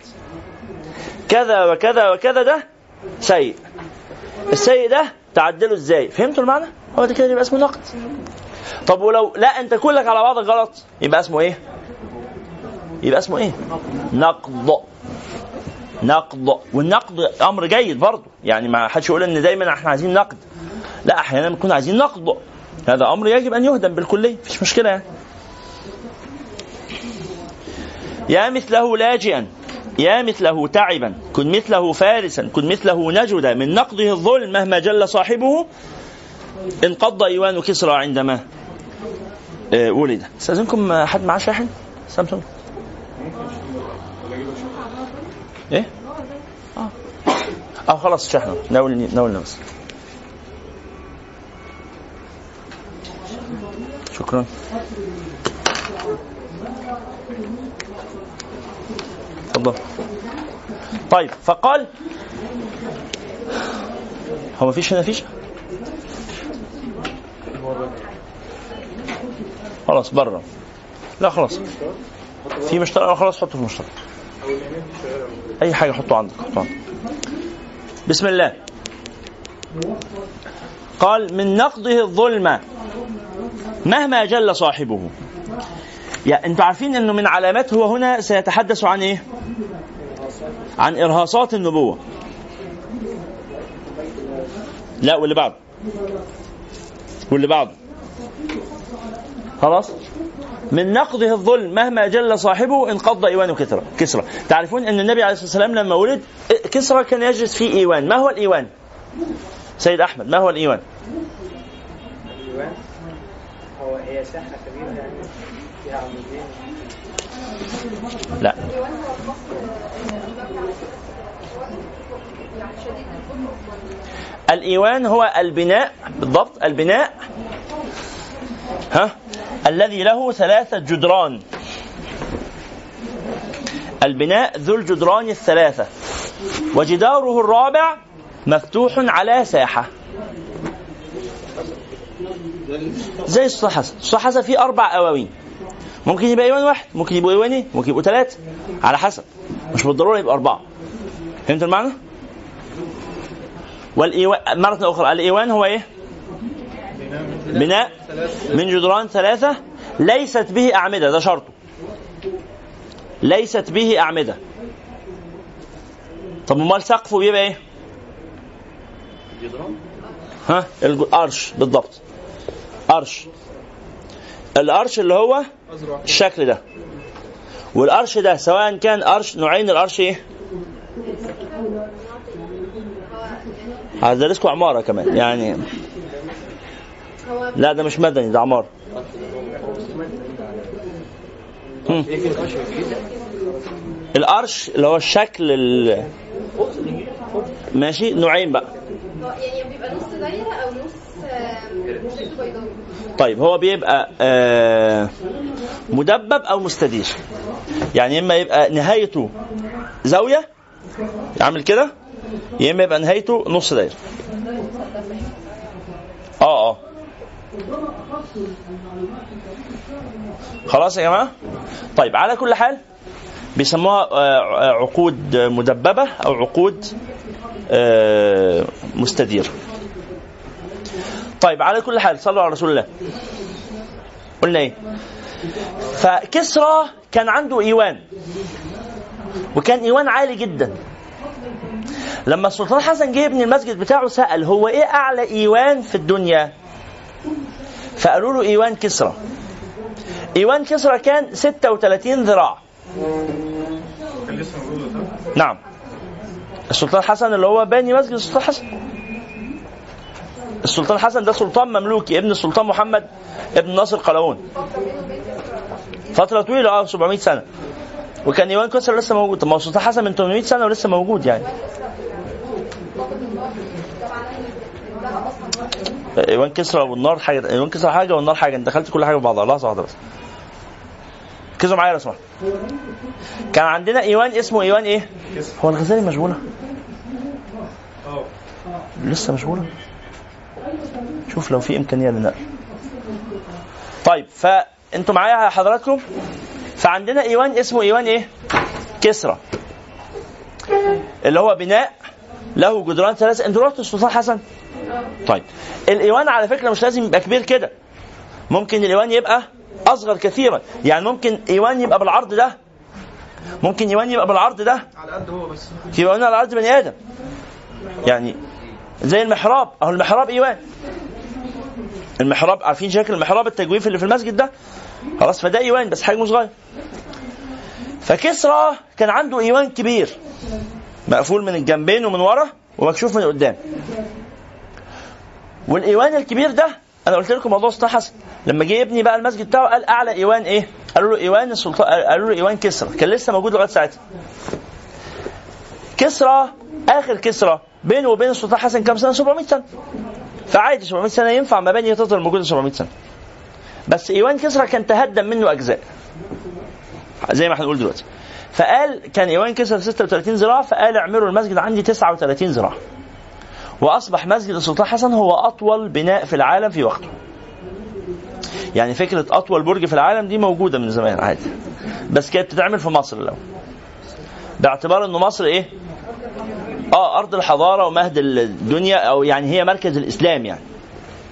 كذا وكذا وكذا ده سيء. السيء ده تعدله إزاي؟ فهمتوا المعنى؟ هو ده كده يبقى اسمه نقد. طب ولو لا أنت كلك على بعضك غلط يبقى اسمه إيه؟ يبقى اسمه إيه؟ نقض. نقض. والنقد أمر جيد برضه. يعني ما حدش يقول إن دايما إحنا عايزين نقد. لا أحيانا بنكون عايزين نقض. هذا أمر يجب أن يهدم بالكلية. مفيش مشكلة يعني. يا مثله لاجئا. يا مثله تعبا كن مثله فارسا كن مثله نجدا من نقضه الظلم مهما جل صاحبه انقض إيوان كسرى عندما آه، ولد. أستأذنكم آه، حد معاه شاحن؟ سامسونج. إيه؟ آه. آه خلاص شحنه ناول ناول بس شكرا. تفضل. طيب فقال هو مفيش هنا فيش؟ خلاص بره. لا خلاص. في مشترك؟ آه، خلاص حطه في المشترك. أي حاجة حطه عندك حطه عندك. بسم الله. قال من نقضه الظلم مهما جل صاحبه. يعني أنتوا عارفين انه من علامات هو هنا سيتحدث عن إيه؟ عن إرهاصات النبوة. لا واللي بعده. واللي بعده. خلاص؟ من نقضه الظلم مهما جل صاحبه انقض إيوان كسرى. كسرى. تعرفون إن النبي عليه الصلاة والسلام لما ولد كسرى كان يجلس في إيوان. ما هو الإيوان؟ سيد أحمد ما هو الإيوان؟ الديوان هو هي ساحة كبيرة يعني. لا. الديوان هو البناء بالضبط البناء ها الذي له ثلاثة جدران. البناء ذو الجدران الثلاثة. وجداره الرابع مفتوح على ساحة. زي الصحة حسن فيه أربع أواوين. ممكن يبقى ايوان واحد ممكن يبقوا ايوانين ممكن يبقوا ثلاثة على حسب. مش بالضرورة يبقى أربعة. فهمت المعنى؟ والإيوان مرة أخرى الإيوان هو إيه؟ بناء من جدران ثلاثة ليست به أعمدة ده شرطه. ليست به أعمدة. طب أمال سقفه بيبقى إيه؟ ها؟ الأرش بالضبط. أرش الأرش اللي هو الشكل ده والأرش ده سواء كان أرش نوعين الأرش إيه؟ هدرسكم عمارة كمان يعني لا ده مش مدني ده عمارة هم. القرش اللي هو الشكل ال... ماشي نوعين بقى يعني بيبقى نص دايرة أو نص طيب هو بيبقى آه مدبب أو مستدير. يعني إما يبقى نهايته زاوية يعمل كده يا إما يبقى نهايته نص دايرة. آه آه. خلاص يا جماعة؟ طيب على كل حال بيسموها آه، عقود مدببة أو عقود آه، مستديره طيب على كل حال صلوا على رسول الله. قلنا إيه؟ فكسرى كان عنده إيوان. وكان إيوان عالي جدا. لما السلطان حسن جه يبني المسجد بتاعه سأل هو إيه أعلى إيوان في الدنيا؟ فقالوا له إيوان كسرى. إيوان كسرى كان 36 ذراع. نعم. السلطان حسن اللي هو باني مسجد السلطان حسن. السلطان حسن ده سلطان مملوكي ابن السلطان محمد ابن ناصر قلاوون فترة طويلة آه 700 سنة. وكان إيوان كسرى لسه موجود. طب ما هو السلطان حسن من 800 سنة ولسه موجود يعني. إيوان كسرى والنار حاجة إيوان كسرى حاجة والنار حاجة. أنت دخلت كل حاجة في بعضها لحظة واحدة بس ركزوا معايا لو سمحت كان عندنا إيوان اسمه إيوان إيه؟ هو الغزالي مشغولة؟ لسه مشغولة؟ شوف لو في إمكانية للنقل طيب فأنتوا معايا حضراتكم؟ فعندنا إيوان اسمه إيوان إيه؟ كسرى. اللي هو بناء له جدران ثلاثة أنتوا رحتوا السلطان حسن؟ طيب الإيوان على فكرة مش لازم يبقى كبير كده. ممكن الإيوان يبقى أصغر كثيرا. يعني ممكن إيوان يبقى بالعرض ده. ممكن إيوان يبقى بالعرض ده. على قد هو بس. يبقى على عرض بني آدم. يعني زي المحراب. أهو المحراب إيوان. المحراب عارفين شكل المحراب التجويف اللي في المسجد ده؟ خلاص فده إيوان بس حجمه صغير. فكسرى كان عنده إيوان كبير مقفول من الجنبين ومن ورا ومكشوف من قدام. والإيوان الكبير ده أنا قلت لكم موضوع سلطان حسن لما جه يبني بقى المسجد بتاعه قال أعلى إيوان إيه؟ قالوا له إيوان السلطان قالوا له إيوان كسرى. كان لسه موجود لغاية ساعتها. كسرى آخر كسرى بينه وبين السلطان حسن كام سنة؟ 700 سنة. فعادي 700 سنة ينفع مباني تفضل موجوده 700 سنة. بس إيوان كسرى كان تهدم منه أجزاء. زي ما هنقول دلوقتي. فقال كان إيوان كسرى 36 ذراع فقال اعملوا المسجد عندي 39 ذراع وأصبح مسجد السلطان حسن هو أطول بناء في العالم في وقته. يعني فكرة أطول برج في العالم دي موجودة من زمان عادي. بس كانت بتتعمل في مصر الأول. باعتبار إنه مصر إيه؟ آه أرض الحضارة ومهد الدنيا أو يعني هي مركز الإسلام يعني.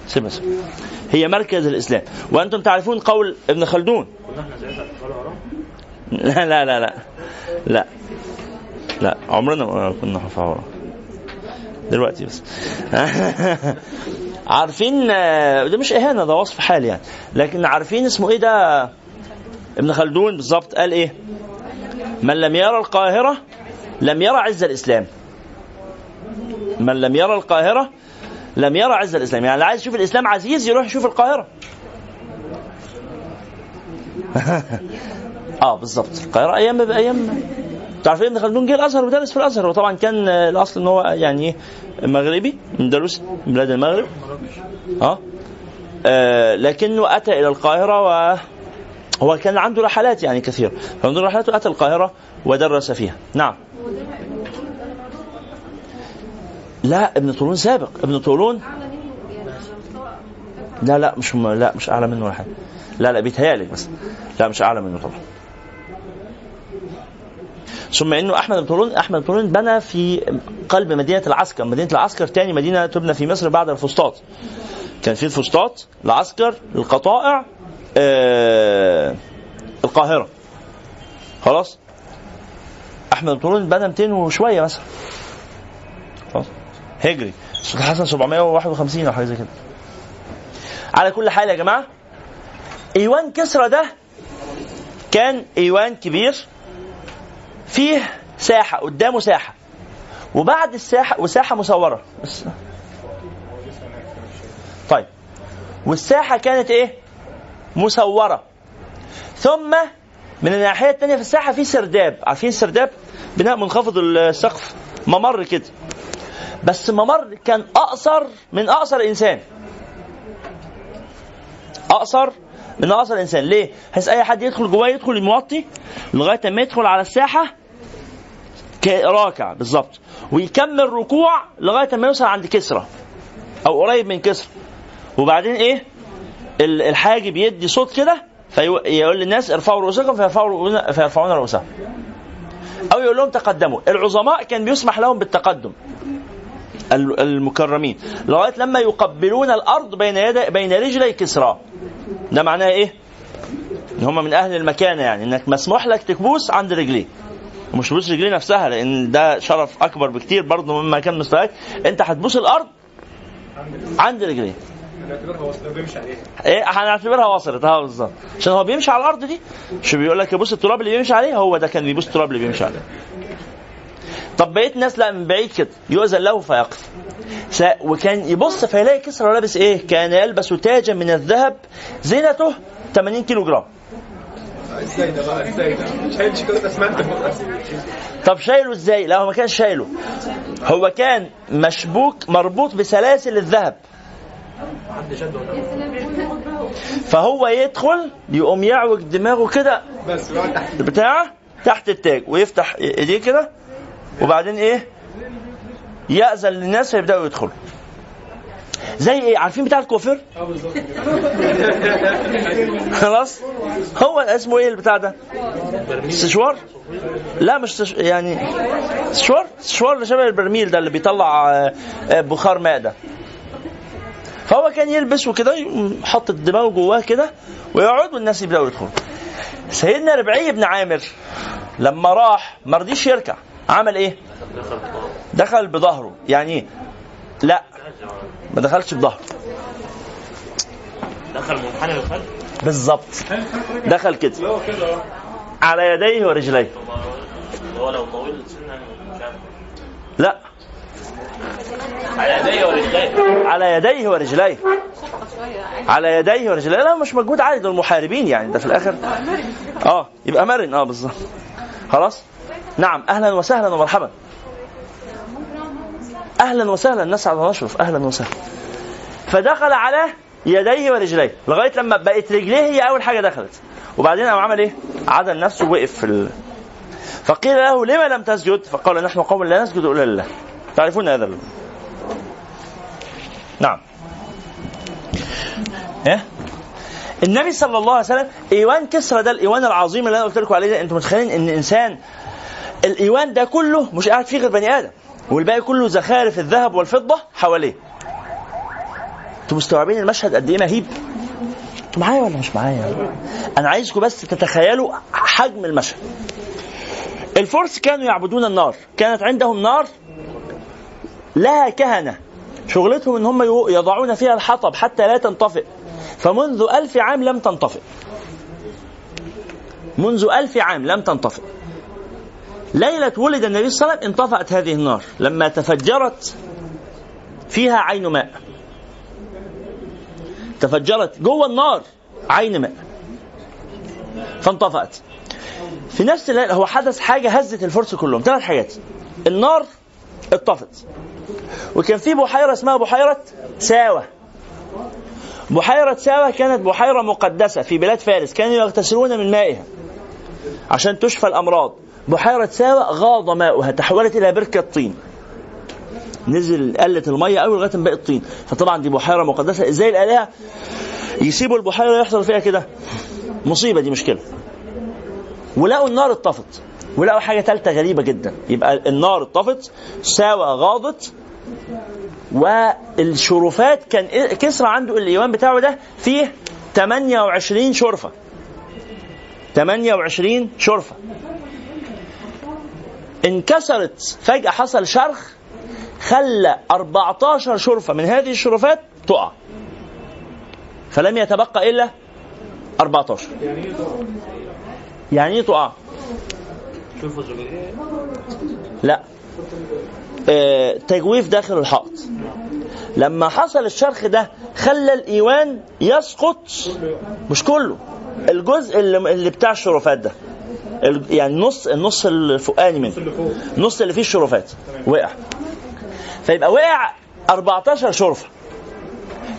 سيبها سيبها. هي مركز الإسلام. وأنتم تعرفون قول ابن خلدون. لا لا لا لا. لا. لا عمرنا ما كنا حفاورة دلوقتي بس. عارفين آه، ده مش إهانة ده وصف حال يعني. لكن عارفين اسمه إيه ده؟ ابن خلدون بالظبط قال إيه؟ من لم يرى القاهرة لم يرى عز الإسلام. من لم يرى القاهرة لم يرى عز الإسلام. يعني اللي عايز يشوف الإسلام عزيز يروح يشوف القاهرة. آه بالظبط القاهرة أيام بايام تعرفين ابن خلدون جه الأزهر؟ ودرس في الأزهر. وطبعا كان الأصل إن هو يعني مغربي من بلاد المغرب. آه. آه، لكنه أتى إلى القاهرة و هو كان عنده رحلات يعني كثير. فمن رحلاته أتى القاهرة ودرس فيها. نعم. لا ابن طولون سابق. ابن طولون؟ لا لا مش لا مش أعلى منه ولا حاجة. لا لا بيتهيألك بس. لا مش أعلى منه طبعا. ثم إنه أحمد بن طولون أحمد بن طولون بنى في قلب مدينة العسكر. مدينة العسكر تاني مدينة تبنى في مصر بعد الفسطاط. كان في الفسطاط العسكر القطائع آه القاهرة. خلاص؟ أحمد بن طولون بنى 200 وشوية مثلا. خلاص؟ هجري. السلطان حسن 751 أو حاجة زي كده. على كل حال يا جماعة إيوان كسرى ده كان إيوان كبير فيه ساحة قدامه ساحة. وبعد الساحة وساحة مسوره بس طيب. والساحة كانت إيه؟ مسوره ثم من الناحية الثانية في الساحة في سرداب. عارفين السرداب بناء منخفض السقف. ممر كده. بس ممر كان أقصر من أقصر إنسان. أقصر من أقصر إنسان. ليه؟ بحيث أي حد يدخل جواه يدخل الموطي لغاية ما يدخل على الساحة راكع بالظبط. ويكمل ركوع لغاية ما يوصل عند كسرى أو قريب من كسرى. وبعدين إيه؟ ال- الحاجب يدي صوت كده فيقول للناس ارفعوا رؤوسكم فيرفعون رؤوسهم. أو يقول لهم تقدموا. العظماء كان بيسمح لهم بالتقدم. ال- المكرمين. لغاية لما يقبلون الأرض بين يدي بين رجلي كسرى. ده معناه إيه؟ إن هم من أهل المكانه يعني. إنك مسموح لك تبوس عند رجليه ومش تبوس رجليه نفسها لأن ده شرف أكبر بكتير برضه مما كان مستواك. أنت هتبوس الأرض عند رجليه نعتبرها وصل بيمشي عليها إيه؟ هنعتبرها وصلت. آه بالظبط. عشان هو بيمشي على الأرض دي مش بيقول لك يبوس التراب اللي بيمشي عليه؟ هو ده كان بيبوس التراب اللي بيمشي عليه. طب بقيت ناس لا من بعيد كده. يؤذن له فيقف. وكان يبص فيلاقي كسرى لابس إيه؟ كان يلبس تاجا من الذهب زينته 80 كيلو جرام. طب شايله إزاي؟ لا هو ما كانش شايله. هو كان مشبوك مربوط بسلاسل الذهب. فهو يدخل يقوم يعوج دماغه كده بتاعه تحت التاج ويفتح إيديه كده. وبعدين إيه؟ يأذن للناس فيبدأوا يدخلوا. زي إيه؟ عارفين بتاع بالظبط خلاص؟ هو اسمه إيه البتاع ده؟ سشوار لا مش سش... يعني سشوار اللي شبه البرميل ده اللي بيطلع آه، آه، بخار ماء ده فهو كان يلبسه كده يحط الدماغ جواه كده ويقعد والناس يبدأوا يدخلوا. سيدنا ربعي بن عامر لما راح ما رضيش يركع. عمل إيه؟ دخل بظهره. يعني إيه لا ما دخلش بظهره. دخل منحنى للخلف بالظبط. دخل كده. على يديه ورجليه. هو لو طويل لا. على يديه ورجليه. على يديه ورجليه. على يديه ورجليه. لا مش مجهود عالي دول محاربين يعني. ده في الآخر. آه يبقى مرن. آه بالظبط. خلاص؟ نعم أهلا وسهلا ومرحبا. أهلا وسهلا نسعد ونشرف. أهلا وسهلا. فدخل على يديه ورجليه لغاية لما بقت رجليه هي أول حاجة دخلت. وبعدين قام عمل إيه؟ عدل نفسه ووقف في ال... فقيل له لما لم تسجد؟ فقال نحن قوم لا نسجد إلا لله. تعرفون هذا ال... نعم. إيه؟ النبي صلى الله عليه وسلم إيوان كسرى ده الإيوان العظيم اللي أنا قلت لكم عليه ده أنتم متخيلين إن إنسان الإيوان ده كله مش قاعد فيه غير بني آدم والباقي كله زخارف الذهب والفضة حواليه. أنتوا مستوعبين المشهد قد إيه مهيب؟ أنتوا معايا ولا مش معايا؟ أنا عايزكم بس تتخيلوا حجم المشهد. الفرس كانوا يعبدون النار كانت عندهم نار لها كهنة. شغلتهم إن هم يضعون فيها الحطب حتى لا تنطفئ. فمنذ ألف عام لم تنطفئ. منذ ألف عام لم تنطفئ. ليلة ولد النبي صلى الله عليه وسلم انطفأت هذه النار. لما تفجرت فيها عين ماء. تفجرت جوه النار عين ماء. فانطفأت. في نفس الليلة هو حدث حاجة هزت الفرس كلهم. ثلاث حاجات. النار اتطفت. وكان في بحيرة اسمها بحيرة ساوة. بحيرة ساوة كانت بحيرة مقدسة في بلاد فارس. كانوا يغتسلون من مائها عشان تشفى الأمراض. بحيرة ساوة غاض ماؤها تحولت إلى بركة طين. نزل قلت المية قوي لغاية ما بقت طين. فطبعا دي بحيرة مقدسة. إزاي الآلهة يسيبوا البحيرة يحصل فيها كده؟ مصيبة دي مشكلة. ولقوا النار اتطفت ولقوا حاجة ثالثة غريبة جدا. يبقى النار اتطفت ساوى غاضت والشرفات كان كسرى عنده الإيوان بتاعه ده فيه 28 شرفة. 28 شرفة. انكسرت فجأة حصل شرخ خلى 14 شرفة من هذه الشرفات تقع. فلم يتبقى إلا 14 يعني إيه تقع؟ لا. آه، تجويف داخل الحائط. لما حصل الشرخ ده خلى الإيوان يسقط مش كله الجزء اللي, اللي بتاع الشرفات ده. يعني نص النص الفوقاني منه. النص اللي فيه الشرفات. وقع. فيبقى وقع 14 شرفة.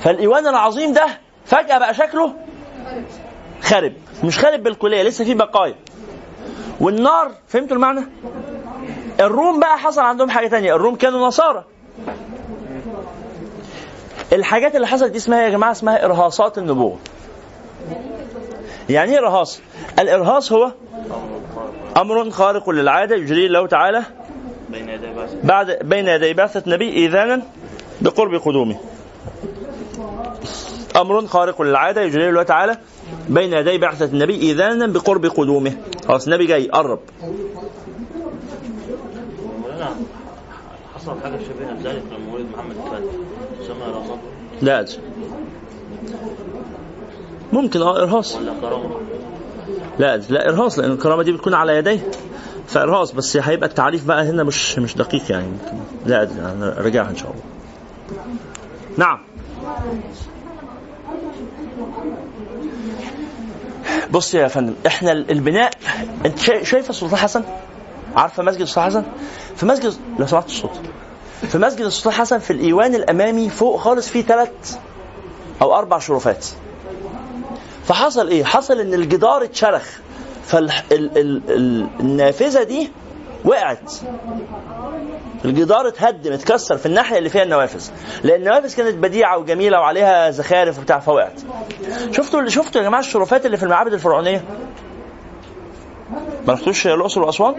فالإيوان العظيم ده فجأة بقى شكله خرب مش خرب بالكلية لسه في بقايا. والنار فهمتوا المعنى؟ الروم بقى حصل عندهم حاجة تانية. الروم كانوا نصارى. الحاجات اللي حصلت دي اسمها يا جماعة؟ اسمها إرهاصات النبوة. يعني إيه ارهاص الإرهاص هو أمر خارق للعادة يجريه الله تعالى بين يدي بعث بعد بين يدي بعثه نبي ايذانا بقرب قدومه. أمر خارق للعادة يجريه الله تعالى بين يدي بعثه النبي ايذانا بقرب قدومه. خلاص النبي جاي قرب. حصل حاجة شبيهة بذلك لما ولد محمد الفاتح سمى رصد لا ممكن آه إرهاص. لا لا إرهاص لأن الكرامة دي بتكون على يديه فإرهاص بس هيبقى التعريف بقى هنا مش مش دقيق يعني. لا راجعها إن شاء الله. نعم. بص يا فندم إحنا البناء أنت شا- شايفه السلطان حسن عارفة مسجد السلطان حسن في مسجد لو سمحت الصوت. في مسجد السلطان حسن في الإيوان الأمامي فوق خالص في ثلاث أو أربع شرفات. فحصل إيه؟ حصل إن الجدار اتشرخ. فالنافذه دي وقعت. الجدار اتهدم اتكسر في الناحية اللي فيها النوافذ. لأن النوافذ كانت بديعة وجميلة وعليها زخارف وبتاع فوقعت. شفتوا اللي شفتوا يا جماعة الشرفات اللي في المعابد الفرعونية؟ ما رحتوش الأقصر وأسوان؟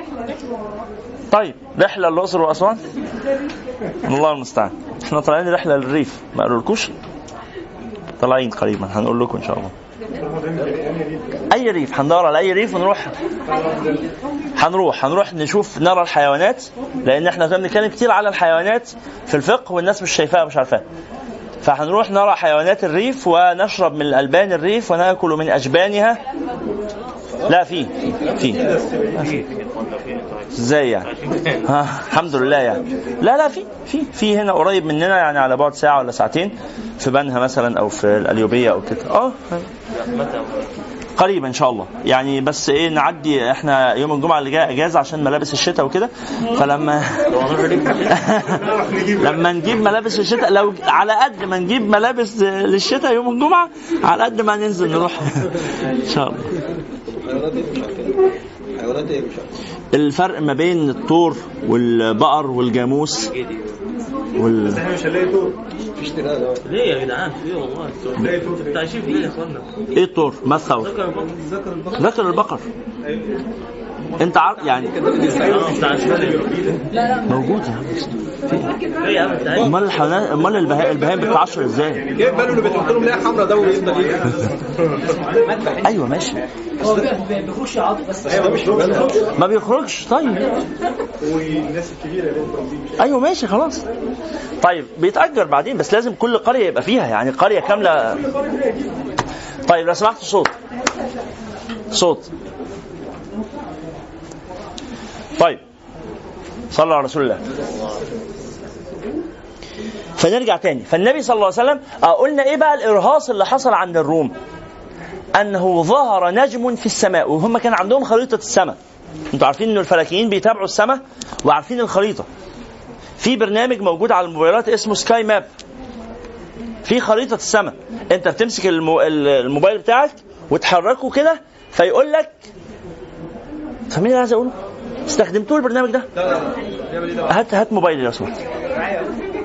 طيب رحلة الأقصر وأسوان؟ الله المستعان. إحنا طالعين رحلة للريف. ما قالولكوش؟ طالعين قريبا. هنقول لكم إن شاء الله. أي ريف؟ هندور على أي ريف ونروح. هنروح. هنروح نشوف نرى الحيوانات لأن إحنا كنا بنتكلم كتير على الحيوانات في الفقه والناس مش شايفاها مش عارفاها. فهنروح نرى حيوانات الريف ونشرب من البان الريف ونأكل من أجبانها. لا في. في. إزاي يعني؟ ها الحمد لله يعني. لا لا في. في. في هنا قريب مننا يعني على بعد ساعة ولا ساعتين في بنها مثلا أو في القليوبيه أو كده. آه. قريبا إن شاء الله. يعني بس إيه نعدي إحنا يوم الجمعة اللي جاية اجازه عشان ملابس الشتاء وكده. فلما لما نجيب ملابس الشتاء لو على قد ما نجيب ملابس للشتاء يوم الجمعة على قد ما ننزل نروح. إن شاء الله. الفرق ما بين الطور والبقر والجاموس وال... تلاقي ده ليه يا جدعان؟ ليه والله؟ أنتوا عايشين في ليه يا اخوانا إيه الطور؟ ما الثور؟ ذكر البطل ذكر البقر. انت عارف يعني موجود يا عم. إيه امال الحيوانات امال البهائم بتتعشر إزاي؟ جايب باله اللي بيتحط لهم ليها حمراء ده ويفضل أيوه ماشي. هو بيخش يعاطف بس أيوه مش ما بيخرجش طيب. والناس الكبيرة أيوه ماشي خلاص. طيب بيتأجر بعدين بس لازم كل قرية يبقى فيها يعني قرية كاملة. طيب لو سمحت صوت. صوت. طيب. صلى على رسول الله. فنرجع تاني. فالنبي صلى الله عليه وسلم آه، قلنا إيه بقى الإرهاص اللي حصل عند الروم؟ أنه ظهر نجم في السماء وهم كان عندهم خريطة السماء. أنتوا عارفين إن الفلكيين بيتابعوا السماء وعارفين الخريطة. في برنامج موجود على الموبايلات اسمه سكاي ماب. في خريطة السماء. انت بتمسك المو... الموبايل بتاعك وتحركه كده فيقول لك فاهمين اللي عايز اقوله؟ استخدمتوه البرنامج ده؟ هات هات موبايلي لو سمحت.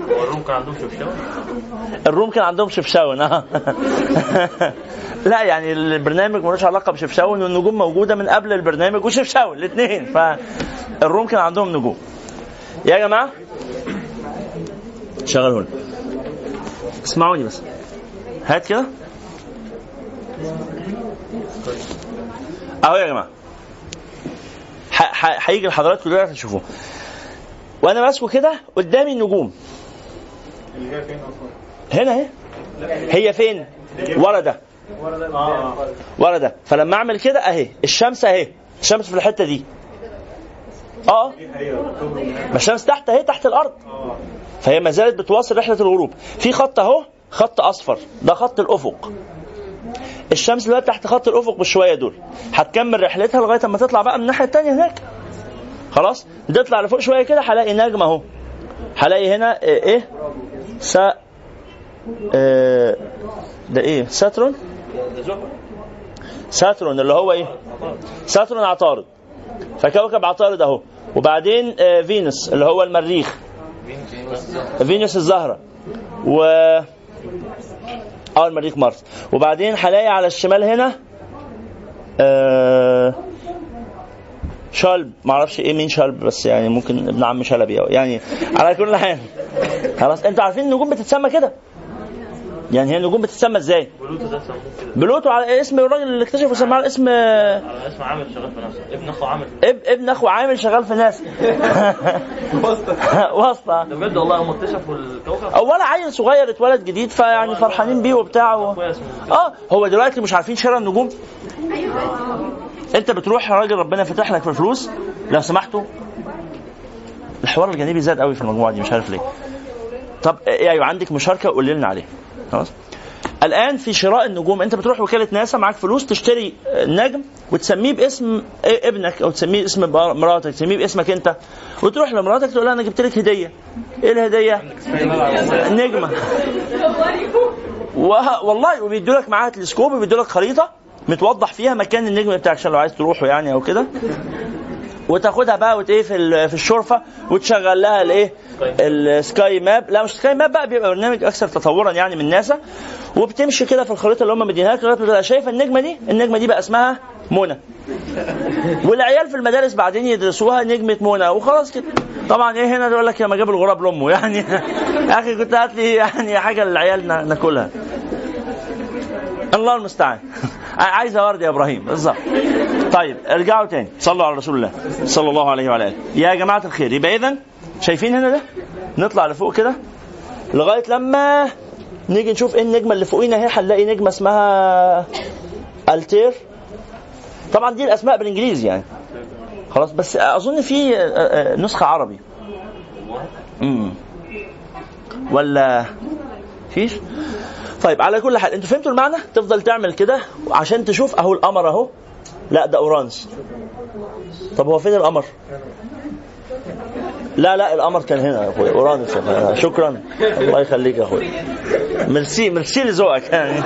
الروم كان عندهم شفشاوة؟ الروم كان عندهم شفشاون آه لا يعني البرنامج ملوش علاقة بشفشاون والنجوم موجودة من قبل البرنامج وشفشاون الاثنين فالروم كان عندهم نجوم. يا جماعة؟ شغلوا لنا اسمعوني بس. هات كده. أهو يا جماعة. هيجي لحضراتكم دلوقتي تشوفوه وأنا ماسكه كده قدامي النجوم. اللي هي فين أصلا؟ هنا اهي هي فين؟ ورا ده. ورا ده. فلما أعمل كده أهي الشمس أهي. الشمس في الحتة دي. آه. ما الشمس تحت أهي تحت الأرض. فهي ما زالت بتواصل رحلة الغروب. في خط أهو خط أصفر. ده خط الأفق. الشمس دلوقتي تحت خط الأفق بشوية دول. هتكمل رحلتها لغاية أما تطلع بقى من الناحية الثانية هناك. خلاص؟ تطلع لفوق شوية كده هلاقي نجم أهو. هلاقي هنا آه، إيه؟ سا آه، ده إيه؟ ساترون؟ ساترون اللي هو إيه؟ ساترون عطارد. فكوكب عطارد أهو. وبعدين آه، فينوس اللي هو المريخ. فينوس الزهرة. و آه المريخ مارس وبعدين هلاقي على الشمال هنا آه شلب. معرفش إيه مين شلب بس يعني ممكن ابن عم شلبي يعني على كل حال. خلاص أنتوا عارفين النجوم بتتسمى كده. يعني هي النجوم بتتسمى إزاي؟ بلوتو ده سموه كده بلوتو على اسم الراجل اللي اكتشفه سماه على اسم على اسم عامر شغال في نفسه. ابن اخو عامر اب ابن اخو عامر شغال في ناسا. واسطة. ده بجد والله هم اكتشفوا الكوكب. اولا عيل صغير اتولد جديد فيعني فرحانين بيه وبتاع و... آه هو دلوقتي مش عارفين شراء النجوم؟ أنت بتروح راجل ربنا فتح لك في الفلوس لو سمحتوا. الحوار الجانبي زاد قوي في المجموعة دي مش عارف ليه. طب إيه أيوه عندك مشاركة قول لنا عليها خلاص. الآن في شراء النجوم أنت بتروح وكالة ناسا معاك فلوس تشتري نجم وتسميه باسم ابنك أو تسميه باسم مراتك تسميه باسمك أنت. وتروح لمراتك تقول لها أنا جبت لك هدية. إيه الهدية؟ نجمة. وه- والله وبيدوا لك معاها تلسكوب وبيدوا لك خريطة متوضح فيها مكان النجم بتاعك عشان لو عايز تروحه يعني أو كده. وتاخدها بقى وت إيه في في الشرفة وتشغل لها الإيه ال Sky Map. لا مش Sky Map بقى بيبقى برنامج أكثر تطورا يعني من ناسا. وبتمشي كده في الخريطة اللي هم مدينهالك لغاية شايفة النجمة دي. النجمة دي بقى اسمها منى. والعيال في المدارس بعدين يدرسوها نجمة منى وخلاص كده. طبعا إيه هنا يقول لك يا ما جاب الغراب لأمه. يعني أخي كنت هات لي يعني حاجة للعيال نا- ناكلها. الله المستعان. عايزه ورد يا إبراهيم. بالظبط. طيب ارجعوا تاني. صلوا على رسول الله صلى الله عليه وعلى آله. يا جماعة الخير يبقى اذا شايفين هنا ده؟ نطلع لفوق كده لغاية لما نيجي نشوف إيه النجمة اللي فوقينا اهي هنلاقي نجمة اسمها ألتير. طبعا دي الأسماء بالإنجليزي يعني. خلاص بس أظن في آه، آه، نسخة عربي. امم ولا فيش؟ طيب على كل حال أنتوا فهمتوا المعنى؟ تفضل تعمل كده عشان تشوف اهو القمر اهو. لا ده اورانس طب هو فين القمر؟ لا لا القمر كان هنا يا اخويا. اورانس شكرا. الله يخليك يا اخويا. merci merci لذوقك. يعني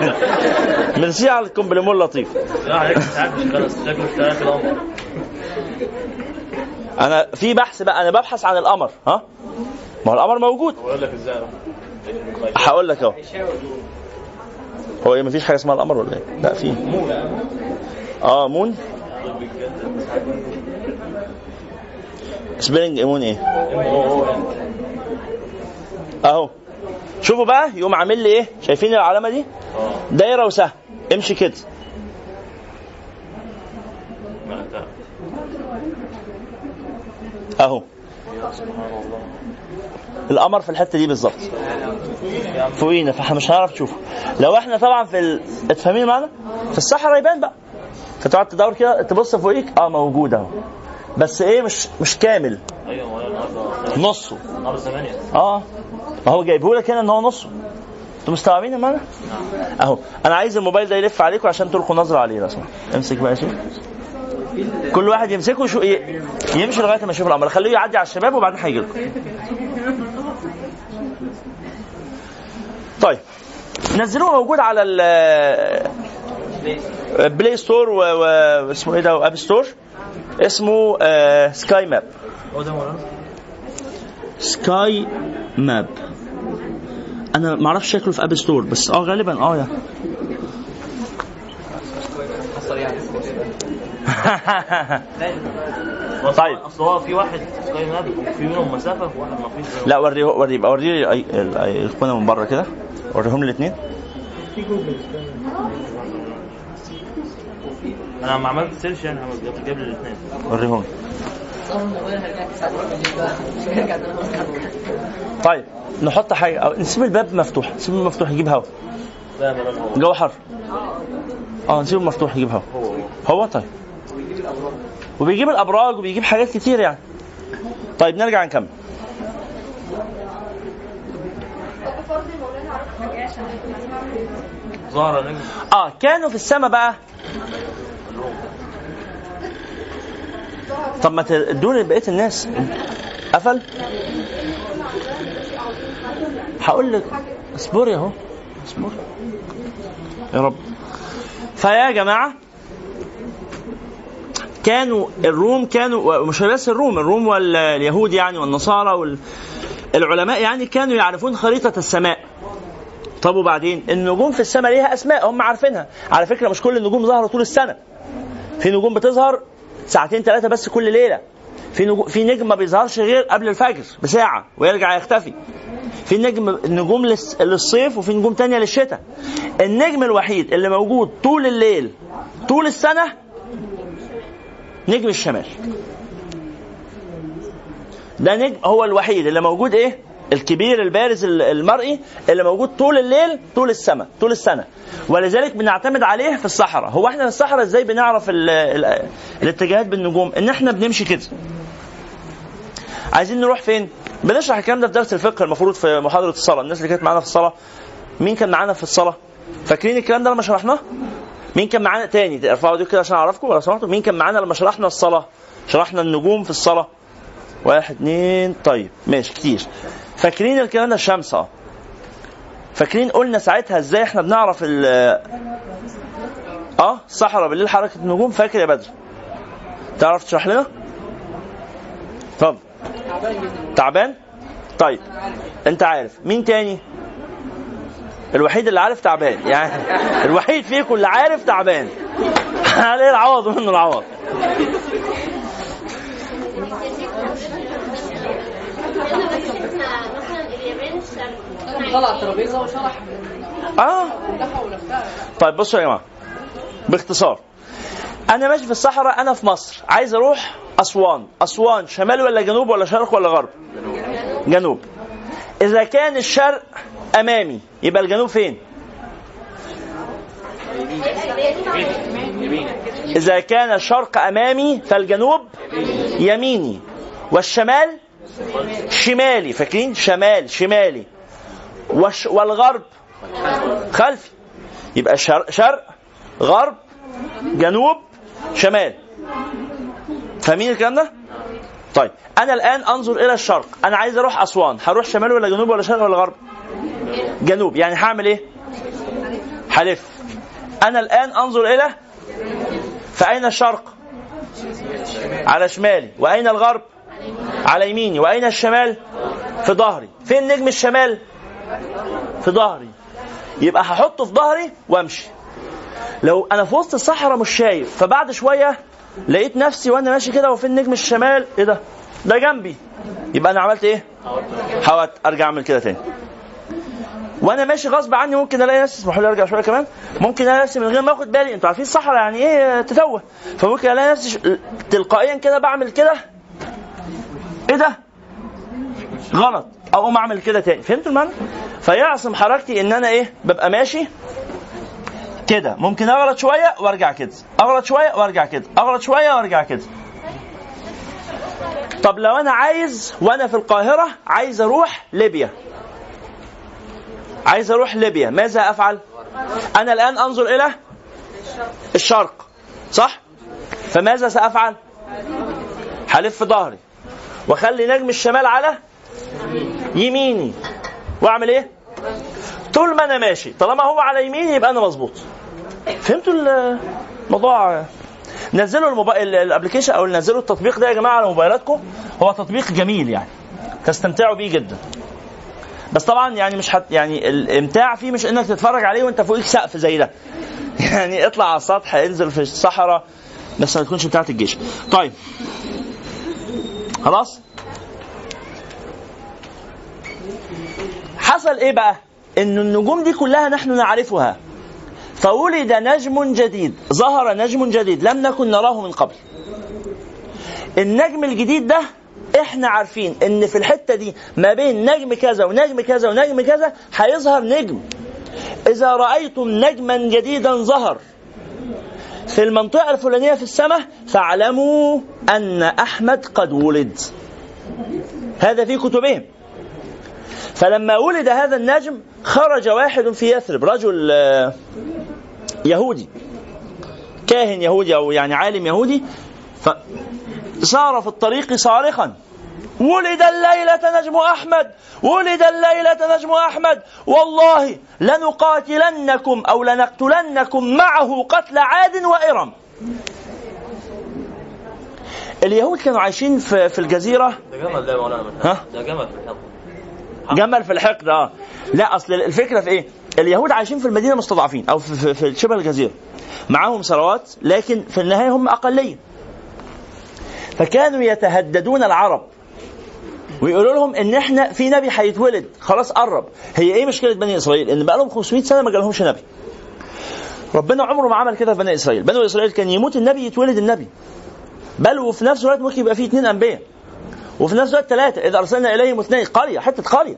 ميرسي على ال compliment اللطيف. أنا في بحث بقى أنا ببحث عن القمر. ها؟ ما هو القمر موجود. بقول لك إزاي. هقول لك أهو. هو إيه مفيش حاجة اسمها القمر ولا إيه؟ لا في آه moon spelling ال moon إيه؟ أهو شوفوا بقى يقوم عامل لي إيه؟ شايفين العلامة دي؟ دايرة وسهم امشي كده أهو القمر في الحتة دي بالظبط. فوقينا فاحنا مش هنعرف نشوفه لو إحنا طبعا في ال... اتفاهمين معانا؟ في الصحراء يبان بقى. فتقعد تدور كده تبص فوقيك آه موجود أهو. بس إيه مش مش كامل. أيوه نصه. النهارده 8 آه. ما هو جايبه لك هنا إن هو نصه. أنتوا مستوعبين يا معنا؟ أهو. أنا عايز الموبايل ده يلف عليكم عشان تلقوا نظرة عليه لو سمحت. امسك بقى شوف كل واحد يمسكه شو يمشي لغاية ما يشوف الامر خليه يعدي على الشباب وبعدين هيجي لكم طيب. نزلوه موجود على ال Play Store واسمه إيه ده؟ و App Store اسمه آه Sky Map Sky Map أنا ما أعرفش شكله في App Store بس آه غالبا آه يا. طيب. اصل هو في واحد Sky Map وفي منهم مسافة وواحد ما فيش لا وريه وريه يبقى وريه أي- ال- أي- اخوانا من بره كده. وريهم الاثنين أنا لما عملت search يعني عملت جاب- لي الاثنين وريهم طيب نحط حاجة. أو نسيب الباب مفتوح. نسيبه مفتوح يجيب هوا. الجو حر. آه نسيبه مفتوح يجيب هوا. هو هو. هو طيب. وبيجيب الأبراج وبيجيب حاجات كتير يعني. طيب نرجع نكمل. آه كانوا في السماء بقى. طب ما تدوني بقية الناس. قفل. هقول لك. اصبري اهو اصبري. يا رب. فيا جماعة كانوا الروم كانوا ومش بس الروم الروم واليهود يعني والنصارى والعلماء يعني كانوا يعرفون خريطة السماء. طب وبعدين؟ النجوم في السماء ليها أسماء هم عارفينها. على فكرة مش كل النجوم ظاهرة طول السنة. في نجوم بتظهر ساعتين ثلاثة بس كل ليلة. في نجوم في نجم ما بيظهرش غير قبل الفجر بساعة ويرجع يختفي. في نجم نجوم للصيف وفي نجوم تانية للشتاء. النجم الوحيد اللي موجود طول الليل طول السنة نجم الشمال. ده نجم هو الوحيد اللي موجود إيه؟ الكبير البارز ال- المرئي اللي موجود طول الليل طول السماء طول السنة. ولذلك بنعتمد عليه في الصحراء. هو إحنا في الصحراء إزاي بنعرف ال ال الاتجاهات بالنجوم؟ إن إحنا بنمشي كده. عايزين نروح فين؟ بنشرح الكلام ده في درس الفقه المفروض في محاضرة الصلاة. الناس اللي كانت معانا في الصلاة مين كان معانا في الصلاة؟ فاكرين الكلام ده لما شرحناه؟ مين كان معانا تاني؟ ارفعوا دي كده عشان اعرفكم لو سمحتوا. مين كان معانا لما شرحنا الصلاة؟ شرحنا النجوم في الصلاة. واحد اتنين طيب ماشي كتير. فاكرين الكلام ده؟ الشمس آه. فاكرين؟ قلنا ساعتها إزاي إحنا بنعرف ال آه الصحراء بالليل حركة النجوم؟ فاكر يا بدر؟ تعرف تشرح لنا؟ اتفضل. تعبان؟ طيب انت عارف. مين تاني؟ الوحيد اللي عارف تعبان يعني الوحيد فيكم اللي عارف تعبان. عليه العوض؟ منه العوض. طلع الترابيزه وشرح آه. طيب بصوا يا جماعة باختصار. أنا ماشي في الصحراء أنا في مصر. عايز أروح أسوان. أسوان شمال ولا جنوب ولا شرق ولا غرب؟ جنوب. إذا كان الشرق أمامي. يبقى الجنوب فين؟ إذا كان الشرق أمامي فالجنوب يميني. والشمال؟ شمالي. فاكرين؟ شمال شمالي. والغرب؟ خلفي. يبقى شرق, شرق غرب جنوب شمال. فاهمين الكلام ده؟ طيب أنا الآن أنظر إلى الشرق. أنا عايز أروح أسوان. هروح شمال ولا جنوب ولا شرق ولا غرب؟ جنوب. يعني هعمل إيه؟ هلف. أنا الآن أنظر إلى فأين الشرق؟ على شمالي. وأين الغرب؟ على يميني. وأين الشمال؟ في ظهري. فين نجم الشمال؟ في ظهري. يبقى هحطه في ظهري وأمشي. لو أنا في وسط الصحراء مش شايف فبعد شوية لقيت نفسي وأنا ماشي كده وفي النجم الشمال؟ إيه ده؟ ده جنبي. يبقى أنا عملت إيه؟ حاولت أرجع أعمل كده تاني. وأنا ماشي غصب عني ممكن الاقي نفسي اسمحوا لي ارجع شوية كمان. ممكن الاقي نفسي من غير ما اخد بالي. أنتوا عارفين الصحراء يعني إيه تتوه؟ فممكن الاقي نفسي تلقائيا كده بعمل كده. إيه ده؟ غلط. اقوم اعمل كده تاني. فهمتوا المعنى؟ فيعصم حركتي ان أنا إيه ببقى ماشي كده. ممكن اغلط شوية وارجع كده. اغلط شوية وارجع كده. اغلط شوية وارجع كده. طب لو أنا عايز وأنا في القاهرة عايز أروح ليبيا. عايز أروح ليبيا ماذا أفعل؟ أنا الآن أنظر إلى الشرق صح؟ فماذا سأفعل؟ هلف ظهري وأخلي نجم الشمال على يميني. وأعمل إيه؟ طول ما أنا ماشي طالما هو على يميني يبقى أنا مظبوط. فهمتوا الموضوع؟ نزلوا الموبايل الأبلكيشن أو نزلوا التطبيق ده يا جماعة على موبايلاتكم هو تطبيق جميل يعني تستمتعوا بيه جدا. بس طبعا يعني مش حت يعني الامتاع فيه مش إنك تتفرج عليه وأنت فوقيك سقف زي ده. يعني اطلع على السطح انزل في الصحراء بس ما تكونش بتاعت الجيش. طيب. خلاص؟ حصل إيه بقى؟ إن النجوم دي كلها نحن نعرفها. فولد نجم جديد ظهر نجم جديد لم نكن نراه من قبل. النجم الجديد ده إحنا عارفين ان في الحتة دي ما بين نجم كذا ونجم كذا ونجم كذا هيظهر نجم. إذا رأيتم نجما جديدا ظهر في المنطقة الفلانية في السماء فاعلموا أن أحمد قد ولد. هذا في كتبهم. فلما ولد هذا النجم خرج واحد في يثرب رجل آه، يهودي. كاهن يهودي أو يعني عالم يهودي. فسار في الطريق صارخا. ولد الليلة نجم أحمد ولد الليلة نجم أحمد. والله لنقاتلنكم أو لنقتلنكم معه قتل عاد وإرم. اليهود كانوا عايشين في, في الجزيرة؟ ده جمل ده ها؟ ده جمل في الحلقة جمل في الحقد آه. لا أصل الفكرة في إيه؟ اليهود عايشين في المدينة مستضعفين أو في, في, في شبه الجزيرة. معاهم ثروات لكن في النهاية هم أقلية. فكانوا يتهددون العرب. ويقولوا لهم إن إحنا في نبي هيتولد. خلاص قرب. هي إيه مشكلة بني إسرائيل؟ إن بقى لهم 500 سنة ما جالهمش نبي. ربنا عمره ما عمل كده في بني إسرائيل. بني إسرائيل كان يموت النبي يتولد النبي. بل وفي نفس الوقت ممكن يبقى فيه اثنين أنبياء. وفي نفس الوقت ثلاثة إذا أرسلنا إليهم اثنين. قرية حتة قرية.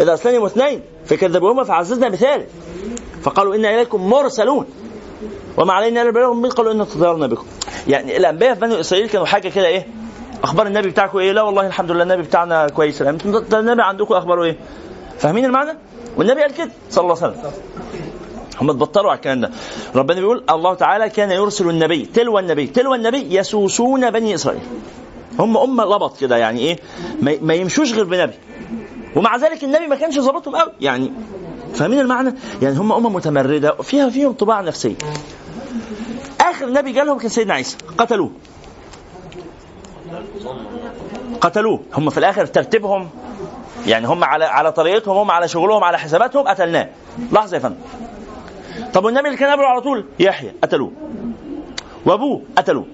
إذا أرسلنا اثنين فكذبوهما فعززنا بثالث. فقالوا إنا إليكم مرسلون. وما علينا إلا البلاغ المبين قالوا إنا تطيرنا بكم. يعني الأنبياء في بني إسرائيل كانوا حاجة كده إيه؟ أخبار النبي بتاعكم إيه؟ لا والله الحمد لله النبي بتاعنا كويس. ده النبي عندكم أخباره إيه؟ فاهمين المعنى؟ والنبي قال كده صلى الله عليه وسلم. هم اتبطروا على الكلام ده. ربنا بيقول الله تعالى كان يرسل النبي تلو النبي تلو النبي يسوسون بني إسرائيل. هم أمة لبط كده يعني ما- ما يمشوش غير بنبي. ومع ذلك النبي ما كانش ظابطهم قوي. يعني فاهمين المعنى؟ يعني هم أمة متمردة فيها فيهم طباع نفسية. آخر نبي جالهم كان سيدنا عيسى. قتلوه. قتلوه. هم في الآخر ترتيبهم يعني هم على على طريقتهم هم على شغلهم على حساباتهم قتلناه. لحظة يا فندم. طب والنبي اللي كان قبله على طول؟ يحيى. قتلوه. وأبوه؟ قتلوه.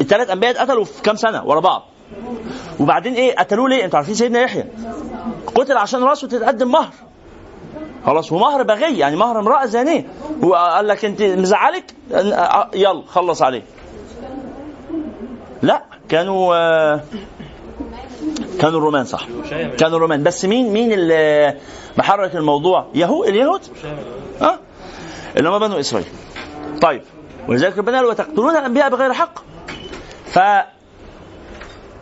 الثلاث أنبياء اتقتلوا في كام سنة؟ ورا بعض. وبعدين إيه؟ قتلوه ليه؟ أنتوا عارفين سيدنا يحيى. قتل عشان رأسه تتقدم مهر. خلاص ومهر بغي يعني مهر امرأة زانية. وقال لك أنت مزعلك؟ يلا خلص عليه. لا كانوا آه، كانوا الرومان صح. كانوا الرومان. بس مين مين اللي محرك الموضوع؟ يهود اليهود؟ ها اللي هم بنو إسرائيل. طيب ولذلك ربنا قال وتقتلون الأنبياء بغير حق؟ ف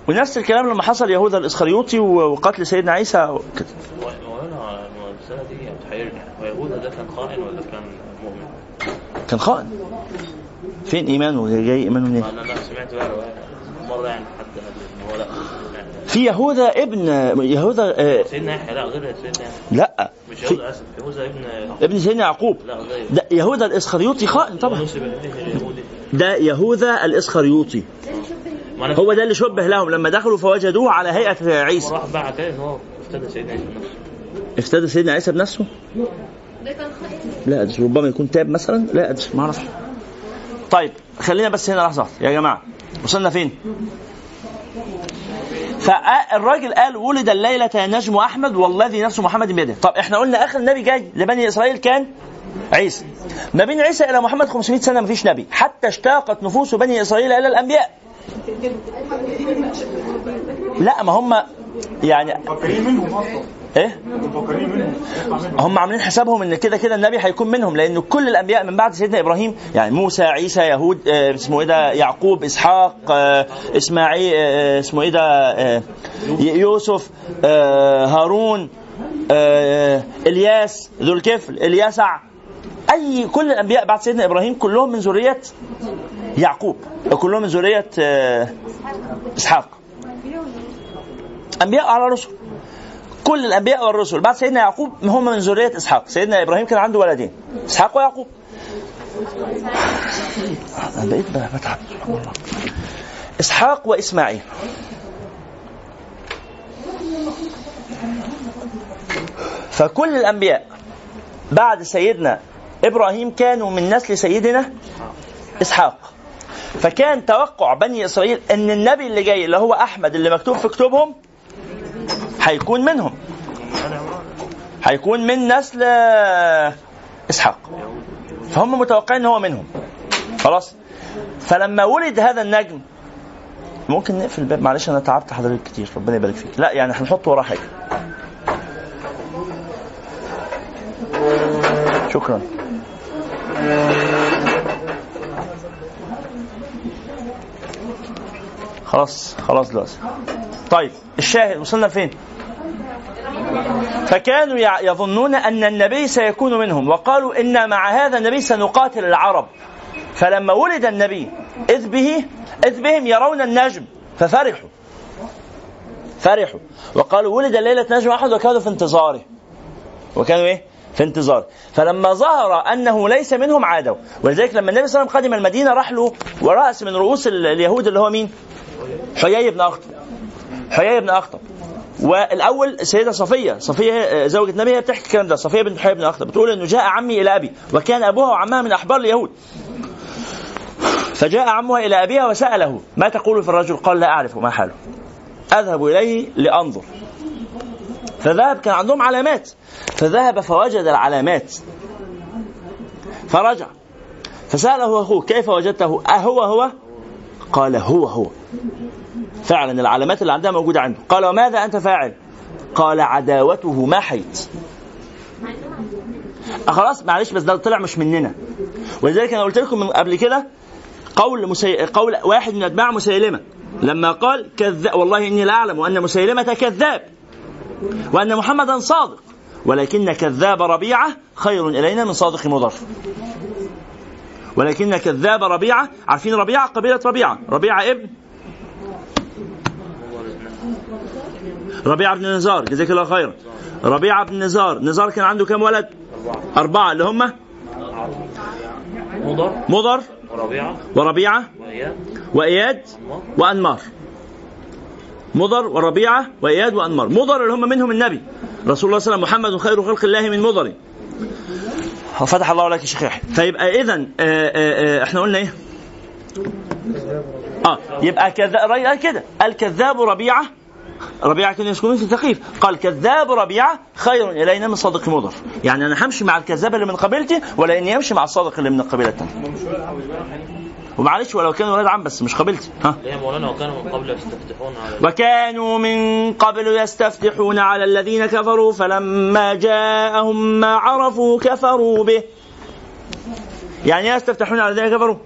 ونفس الكلام لما حصل يهوذا الإسخريوطي وقتل سيدنا عيسى وكده. المسألة دي بتحيرني ويهوذا ده كان خائن ولا كان مؤمن؟ كان خائن. فين ايمانه جاي ايمانه منين؟ أنا أنا سمعت بقى. مرة يعني حد قال هو لا. في يهوذا ابن يهوذا آه، سيدنا يحيى لا غير سيدنا لا. مش يهوذا أسف يهوذا ابن ابن سيدنا يعقوب. لا غير. ده يهوذا الإسخريوطي خائن طبعا. ده يهوذا الإسخريوطي. هو ده اللي شبه لهم. لما دخلوا فوجدوه على هيئة عيسى. راح باع كده ان هو افتدى سيدنا عيسى افتدى سيدنا عيسى بنفسه؟ لا أدري ربما يكون تاب مثلا؟ لا أدري ما أعرفش. طيب خلينا بس هنا لحظة واحدة. يا جماعة. وصلنا فين؟ فالراجل قال ولد الليلة نجم أحمد والذي نفس محمد بيده. طب إحنا قلنا آخر نبي جاي لبني إسرائيل كان عيسى. ما بين عيسى إلى محمد 500 سنة ما فيش نبي حتى اشتاقت نفوس بني إسرائيل إلى الأنبياء. لا ما هم يعني إيه؟ هم عاملين حسابهم إن كده كده النبي هيكون منهم لأن كل الأنبياء من بعد سيدنا إبراهيم يعني موسى عيسى يهود آه، اسمه إيه ده يعقوب إسحاق آه، إسماعيل آه، اسمه إيه ده يوسف هارون إلياس ذو الكفل اليسع أي كل الأنبياء بعد سيدنا إبراهيم كلهم من ذرية يعقوب كلهم من ذرية إسحاق. أنبياء على رسل. كل الأنبياء والرسل. بعد سيدنا يعقوب هم من ذرية إسحاق. سيدنا إبراهيم كان عنده ولدين. إسحاق ويعقوب. أنا بقيت بتعب إسحاق وإسماعيل. فكل الأنبياء بعد سيدنا إبراهيم كانوا من نسل سيدنا إسحاق. فكان توقع بني إسرائيل إن النبي اللي جاي اللي هو أحمد اللي مكتوب في كتبهم هيكون منهم. هيكون من نسل إسحاق. فهم متوقعين إن هو منهم. خلاص. فلما ولد هذا النجم ممكن نقفل الباب؟ معلش أنا تعبت حضرتك كتير. ربنا يبارك فيك. لا يعني هنحط وراه حاجة. شكرا. خلاص خلاص دلوقتي. طيب الشاهد وصلنا فين فكانوا يظنون أن النبي سيكون منهم وقالوا إن مع هذا النبي سنقاتل العرب. فلما ولد النبي إذ به إذ بهم يرون النجم ففرحوا. فرحوا. وقالوا ولد ليلة نجم احد وكانوا في انتظاره. وكانوا إيه؟ في انتظار فلما ظهر أنه ليس منهم عادوا. ولذلك لما النبي صلى الله عليه وسلم قدم المدينة راح له وراس من رؤوس ال- اليهود اللي هو مين؟ حيي بن أخطب. حيي بن أخطب. والأول السيده صفية. صفية آه، زوجة النبي هي بتحكي الكلام ده. صفية بنت حيي بن أخطب. بتقول إنه جاء عمي إلى أبي وكان أبوها وعمها من أحبار اليهود. فجاء عمها إلى أبيها وسأله ما تقول في الرجل؟ قال لا أعرف ما حاله. أذهب إليه لأنظر. فذهب كان عندهم علامات. فذهب فوجد العلامات. فرجع. فسأله أخوه كيف وجدته؟ أهو هو؟ قال هو هو. فعلا العلامات اللي عندها موجودة عنده. قال وماذا أنت فاعل؟ قال عداوته ما حيت آه خلاص معلش بس ده طلع مش مننا. ولذلك أنا قلت لكم من قبل كده قول مسي... قول واحد من أتباع مسيلمة. لما قال كذاب والله إني لا أعلم ان مسيلمة كذاب وأن محمدا صادق ولكن كذاب ربيعة خير إلينا من صادق مضر. ولكن كذاب ربيعة عارفين ربيعة؟ قبيلة ربيعة. ربيعة ابن ربيعه بن نزار جزاك الله خيرا ربيعه بن نزار نزار كان عنده كم ولد؟ أربعة اللي هم؟ مضر. مضر. وربيعة. وربيعة. وإياد. وإياد. وأنمار. مضر وربيعة وإياد وأنمار. مضر اللي هم منهم النبي. رسول الله صلى الله عليه وسلم محمد خير خلق الله من مضر. فتح الله لك يا شيخ يحيى فيبقى إذا إحنا قلنا إيه؟ آه يبقى كذاب الراجل قال كده. الكذاب ربيعة ربيعة كان يسكنون في ثقيف. قال كذاب ربيعة خير إلينا من صادق مضر. يعني أنا همشي مع الكذاب اللي من قبيلتي ولا إني أمشي مع الصادق اللي من القبيلة الثانية ومعلش ولو كانوا ولاد عم بس مش قبيلتي. ها؟ مولانا وكانوا من قبل يستفتحون على وكانوا من قبل يستفتحون على الذين كفروا فلما جاءهم ما عرفوا كفروا به. يعني إيه يستفتحون على الذين كفروا؟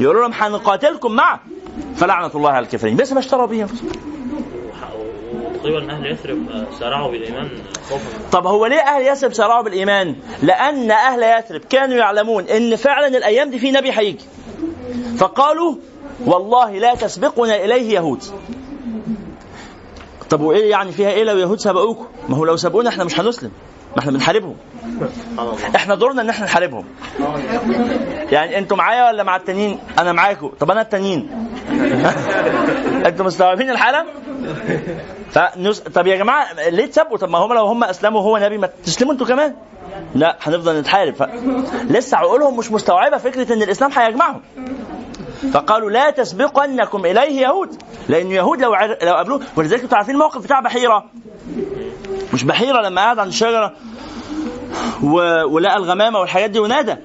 يقولوا لهم هنقاتلكم معه. فلعنة الله على الكافرين. بس ما اشتروا به أنفسهم. وتقريبا أهل يثرب آه، سارعوا بالإيمان خوفا طب هو ليه أهل يثرب سارعوا بالإيمان؟ لأن أهل يثرب كانوا يعلمون إن فعلا الأيام دي في نبي هيجي. فقالوا والله لا تسبقنا إليه يهود. طب وإيه يعني فيها إيه لو يهود سبقوكم؟ ما هو لو سبقونا إحنا مش هنسلم. ما إحنا بنحاربهم. إحنا دورنا ان إحنا نحاربهم. يعني أنتوا معايا ولا مع التانيين؟ أنا معاكم، طب أنا التانيين. أنتوا مستوعبين الحالة؟ فنس... طب يا جماعة ليه تسبوا؟ طب ما هم لو هم أسلموا وهو نبي ما تسلموا أنتوا كمان. لا هنفضل نتحارب ف... لسه عقولهم مش مستوعبة فكرة إن الإسلام هيجمعهم. فقالوا لا تسبقنكم إليه يهود لأن يهود لو عر... لو قابلوه ولذلك أنتوا عارفين الموقف بتاع بحيرة مش بحيرة لما قعد عند الشجره و... ولقى الغمامة والحاجات دي ونادى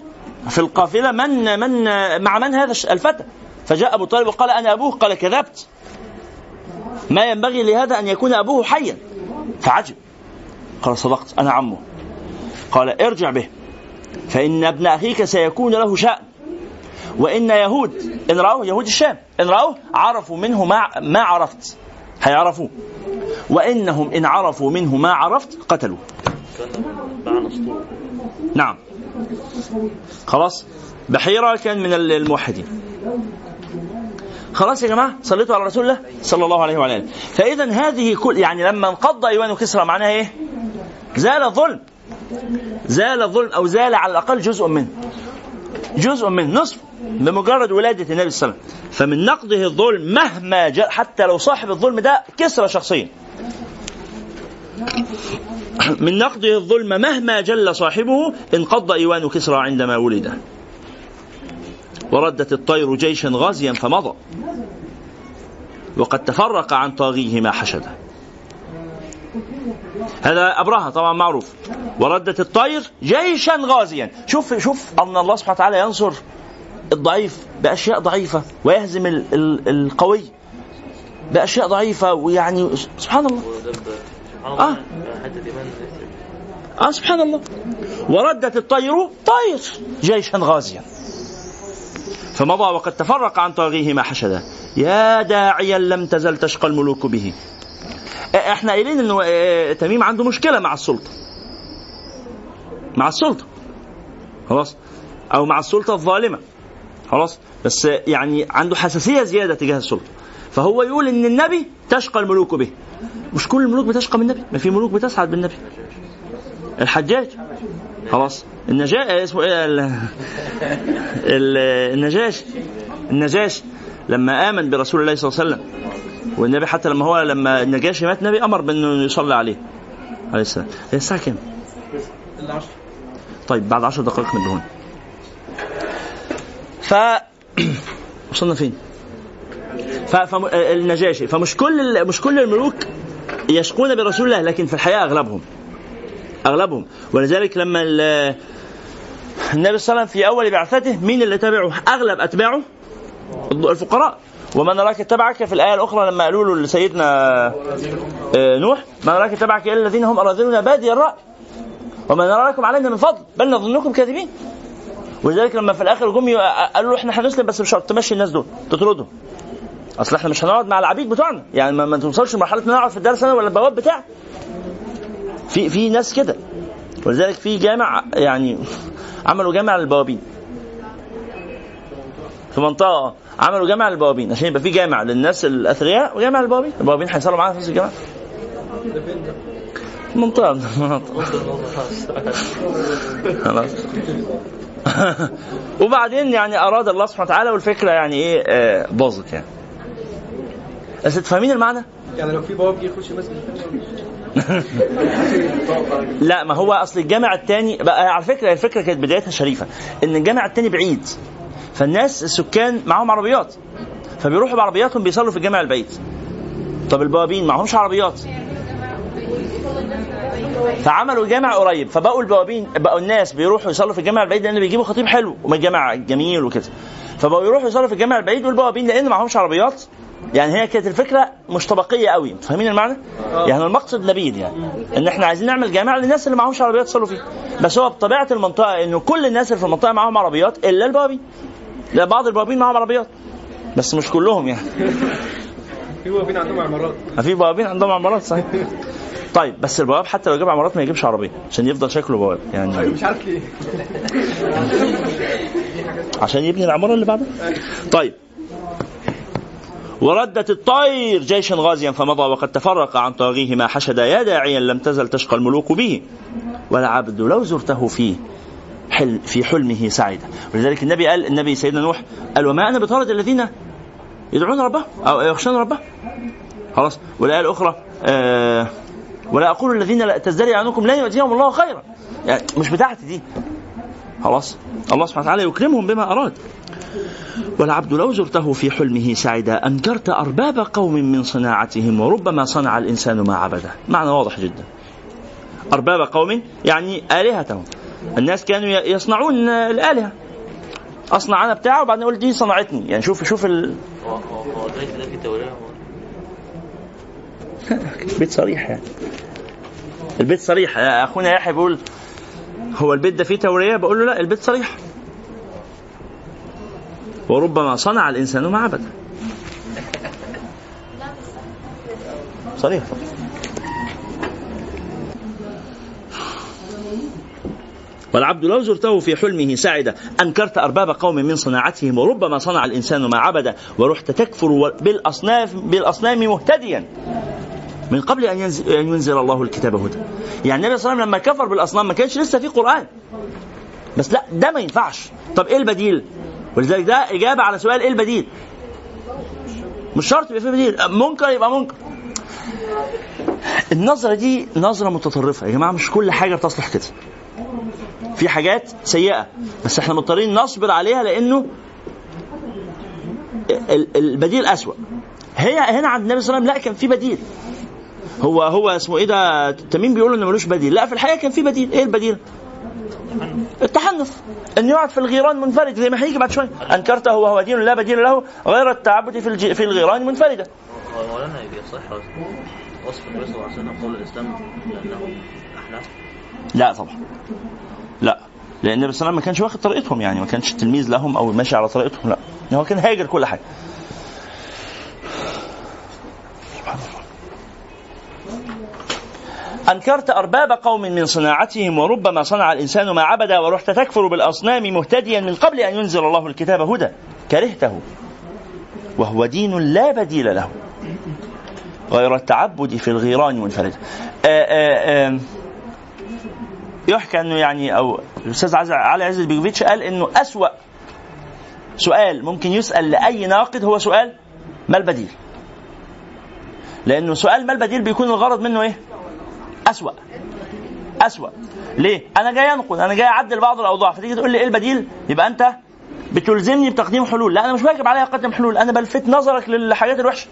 في القافلة من من مع من هذا الفتى؟ فجاء أبو طالب وقال أنا أبوه؟ قال كذبت. ما ينبغي لهذا أن يكون أبوه حيا. فعجب. قال صدقت. أنا عمه. قال ارجع به. فإن ابن أخيك سيكون له شأن. وإن يهود إن رأوه يهود الشام إن رأوه عرفوا منه ما ما عرفت. هيعرفوه وإنهم إن عرفوا منه ما عرفت قتلوه. نعم. خلاص؟ بحيرة كان من الموحدين. خلاص يا جماعة صليتوا على رسول الله صلى الله عليه وعلى آله. فإذا هذه كل يعني لما انقض أيوان كسرى معناها إيه؟ زال الظلم. زال الظلم أو زال على الأقل جزء منه. جزء منه نصف بمجرد ولادة النبي صلى الله عليه وسلم. فمن نقضه الظلم مهما جاء حتى لو صاحب الظلم ده كسرى شخصيا. من نقضه الظلم مهما جل صاحبه انقض إيوان كسرى عندما ولد. وردت الطير جيشا غازيا فمضى. وقد تفرق عن طاغيه ما حشده هذا أبرهة طبعا معروف. وردت الطير جيشا غازيا. شوف شوف أن الله سبحانه وتعالى ينصر الضعيف بأشياء ضعيفة ويهزم ال- ال- القوي بأشياء ضعيفة. ويعني سبحان الله. آه. آه سبحان الله. وردت الطير طير جيشا غازيا. فمضى وقد تفرق عن طاغيه ما حشده. يا داعيا لم تزل تشقى الملوك به. آه، إحنا قايلين إنه آه، تميم عنده مشكلة مع السلطة. مع السلطة. خلاص؟ أو مع السلطة الظالمة. خلاص؟ بس يعني عنده حساسية زيادة تجاه السلطة. فهو يقول إن النبي تشقى الملوك به. مش كل الملوك بتشقى بالنبي ما في ملوك بتسعد بالنبي. الحجاج. خلاص؟ النجا اسمه إيه. ال... النجاش. النجاش لما آمن برسول الله صلى الله عليه وسلم. والنبي حتى لما هو لما النجاشي مات النبي أمر بأنه يصلي عليه عليه السلام. هي الساعة كام؟ طيب بعد عشر دقائق من الدهون ف وصلنا فين؟ ف... فالنجاشي فمش كل ال... مش كل الملوك يشقون برسول الله لكن في الحقيقة أغلبهم. أغلبهم. ولذلك لما ال- النبي صلى الله عليه وسلم في أول بعثته مين اللي تبعه؟ أغلب أتباعه الفقراء. وما نراك اتبعك في الآية الأخرى لما قالوا له لسيدنا آه، نوح ما نراك اتبعك إلا الذين هم اراذلنا بادي الرأي. وما نرى لكم علينا من فضل بل نظنكم كاذبين. ولذلك لما في الآخر جم ي- قالوا إحنا هنسلم بس بشرط تمشي الناس دول تطردهم. أصل إحنا مش هنقعد مع العبيد بتوعنا. يعني ما, ما توصلش لمرحلة إن نقعد في الدرس أنا ولا البواب بتاعي. في في ناس كده. ولذلك في جامع يعني عملوا جامع للبوابين. في منطقة عملوا جامع للبوابين عشان يبقى في جامع للناس الأثرياء وجامع للبوابين البوابين هيصلوا معانا في نفس الجامع. منطقة. من المناطق خلاص. وبعدين يعني أراد الله سبحانه وتعالى والفكرة يعني إيه آه، باظت يعني. بس تفهمين المعنى؟ يعني لو في بواب يخش مسجد لا ما هو أصل الجامع الثاني بقى على فكرة الفكرة كانت بدايتها شريفة. إن الجامع الثاني بعيد. فالناس السكان معاهم عربيات. فبيروحوا بعربياتهم بيصلوا في الجامع البعيد طب البوابين معهمش عربيات. فعملوا جامع قريب. فبقوا البوابين بقوا الناس بيروحوا يصلوا في الجامع البعيد لأن بيجيبوا خطيب حلو وما الجامع جميل وكده. فبقوا يروحوا يصلوا في الجامع البعيد والبوابين لأن معهمش عربيات. يعني هي كانت الفكرة مش طبقيه قوي. فاهمين المعنى؟ يعني المقصد نبيل يعني. إن إحنا عايزين نعمل جامع للناس اللي معهمش عربيات يصلوا فيه. بس هو بطبيعة المنطقة انه كل الناس اللي في المنطقة معاهم عربيات إلا البوابين. لا بعض البوابين معاهم عربيات. بس مش كلهم يعني. في واقفين عندهم عمارات. في بوابين عندهم عمارات صحيح. طيب بس البواب حتى لو جاب عمارات ما يجيبش عربية عشان يفضل شكله بواب يعني. مش عارف ليه. عشان يبني العمارة اللي بعدها؟ طيب. وردت الطير جيشا غازيا فمضى وقد تفرق عن طاغيه ما حشد يا داعيا لم تزل تشقى الملوك به. والعبد لو زرته فيه. حل في حلمه سعيدا. ولذلك النبي قال النبي سيدنا نوح قال وما أنا بطارد الذين يدعون ربهم أو يخشون ربهم خلاص. والآية الأخرى آه ولا أقول الذين لا تزدري عنكم لا يؤتيهم الله خيرا. يعني مش بتاعتي دي. خلاص. الله سبحانه وتعالى يكرمهم بما أراد. والعبد لو زرته في حلمه سعدا أنكرت أرباب قوم من صناعتهم وربما صنع الإنسان ما عبده. معنى واضح جدا. أرباب قوم يعني آلهتهم. الناس كانوا يصنعون الآلهة. اصنع أنا بتاعه وبعدين أقول دي صنعتني. يعني شوف شوف ال... البيت صريح يعني. البيت صريح. أخونا يحيى بيقول هو البيت ده فيه تورية؟ بقول له لا البيت صريح. وربما صنع الإنسان ما عبد صريح. والعبد لو زرته في حلمه سعد أنكرت أرباب قوم من صناعتهم وربما صنع الإنسان ما عبد. ورحت تكفر بالاصناف بالأصنام مهتديا. من قبل أن ينزل الله الكتاب هدى. يعني النبي صلى الله عليه وسلم لما كفر بالأصنام ما كانش لسه في قرآن. بس لا ده ما ينفعش. طب إيه البديل؟ ولذلك ده إجابة على سؤال إيه البديل؟ مش شرط يبقى في بديل. منكر يبقى منكر النظرة دي نظرة متطرفة. يا جماعة مش كل حاجة تصلح كده. في حاجات سيئة. بس إحنا مضطرين نصبر عليها لأنه ال- البديل أسوأ. هي هنا عند النبي صلى الله عليه وسلم لا كان في بديل. هو هو اسمه إيه ده؟ تميم بيقول إنه ملوش بديل. لا في الحقيقة كان في بديل. إيه البديل؟ التحنث. إنه يقعد في الغيران منفرد زي ما هيجي بعد شوية. أنكرته وهو دين لا بديل له غير التعبد في الج... في الغيران يصح وصف النبي صلى الله عليه وسلم قول الإسلام لأنه أحناف. لا طبعا. لا. لأن النبي صلى ما كانش واخد طريقتهم يعني ما كانش تلميذ لهم أو ماشي على طريقتهم لا. هو كان هاجر كل حاجة. سبحان الله. أنكرت أرباب قوم من صناعتهم وربما صنع الإنسان ما عبد ورحت تكفر بالأصنام مهتديا من قبل أن ينزل الله الكتاب هدى. كرهته. وهو دين لا بديل له. غير التعبد في الغيران منفردا آه، آه، آه، يحكى أنه يعني أو الأستاذ علي عز البيجوفيتش قال إنه أسوأ سؤال ممكن يسأل لأي ناقد هو سؤال ما البديل لأنه سؤال ما البديل بيكون الغرض منه إيه؟ أسوأ. أسوأ. ليه؟ أنا جاي أنقد أنا جاي أعدل بعض الأوضاع فتيجي تقول لي إيه البديل؟ يبقى أنت بتلزمني بتقديم حلول. لا أنا مش واجب عليا أقدم حلول أنا بلفت نظرك للحاجات الوحشة.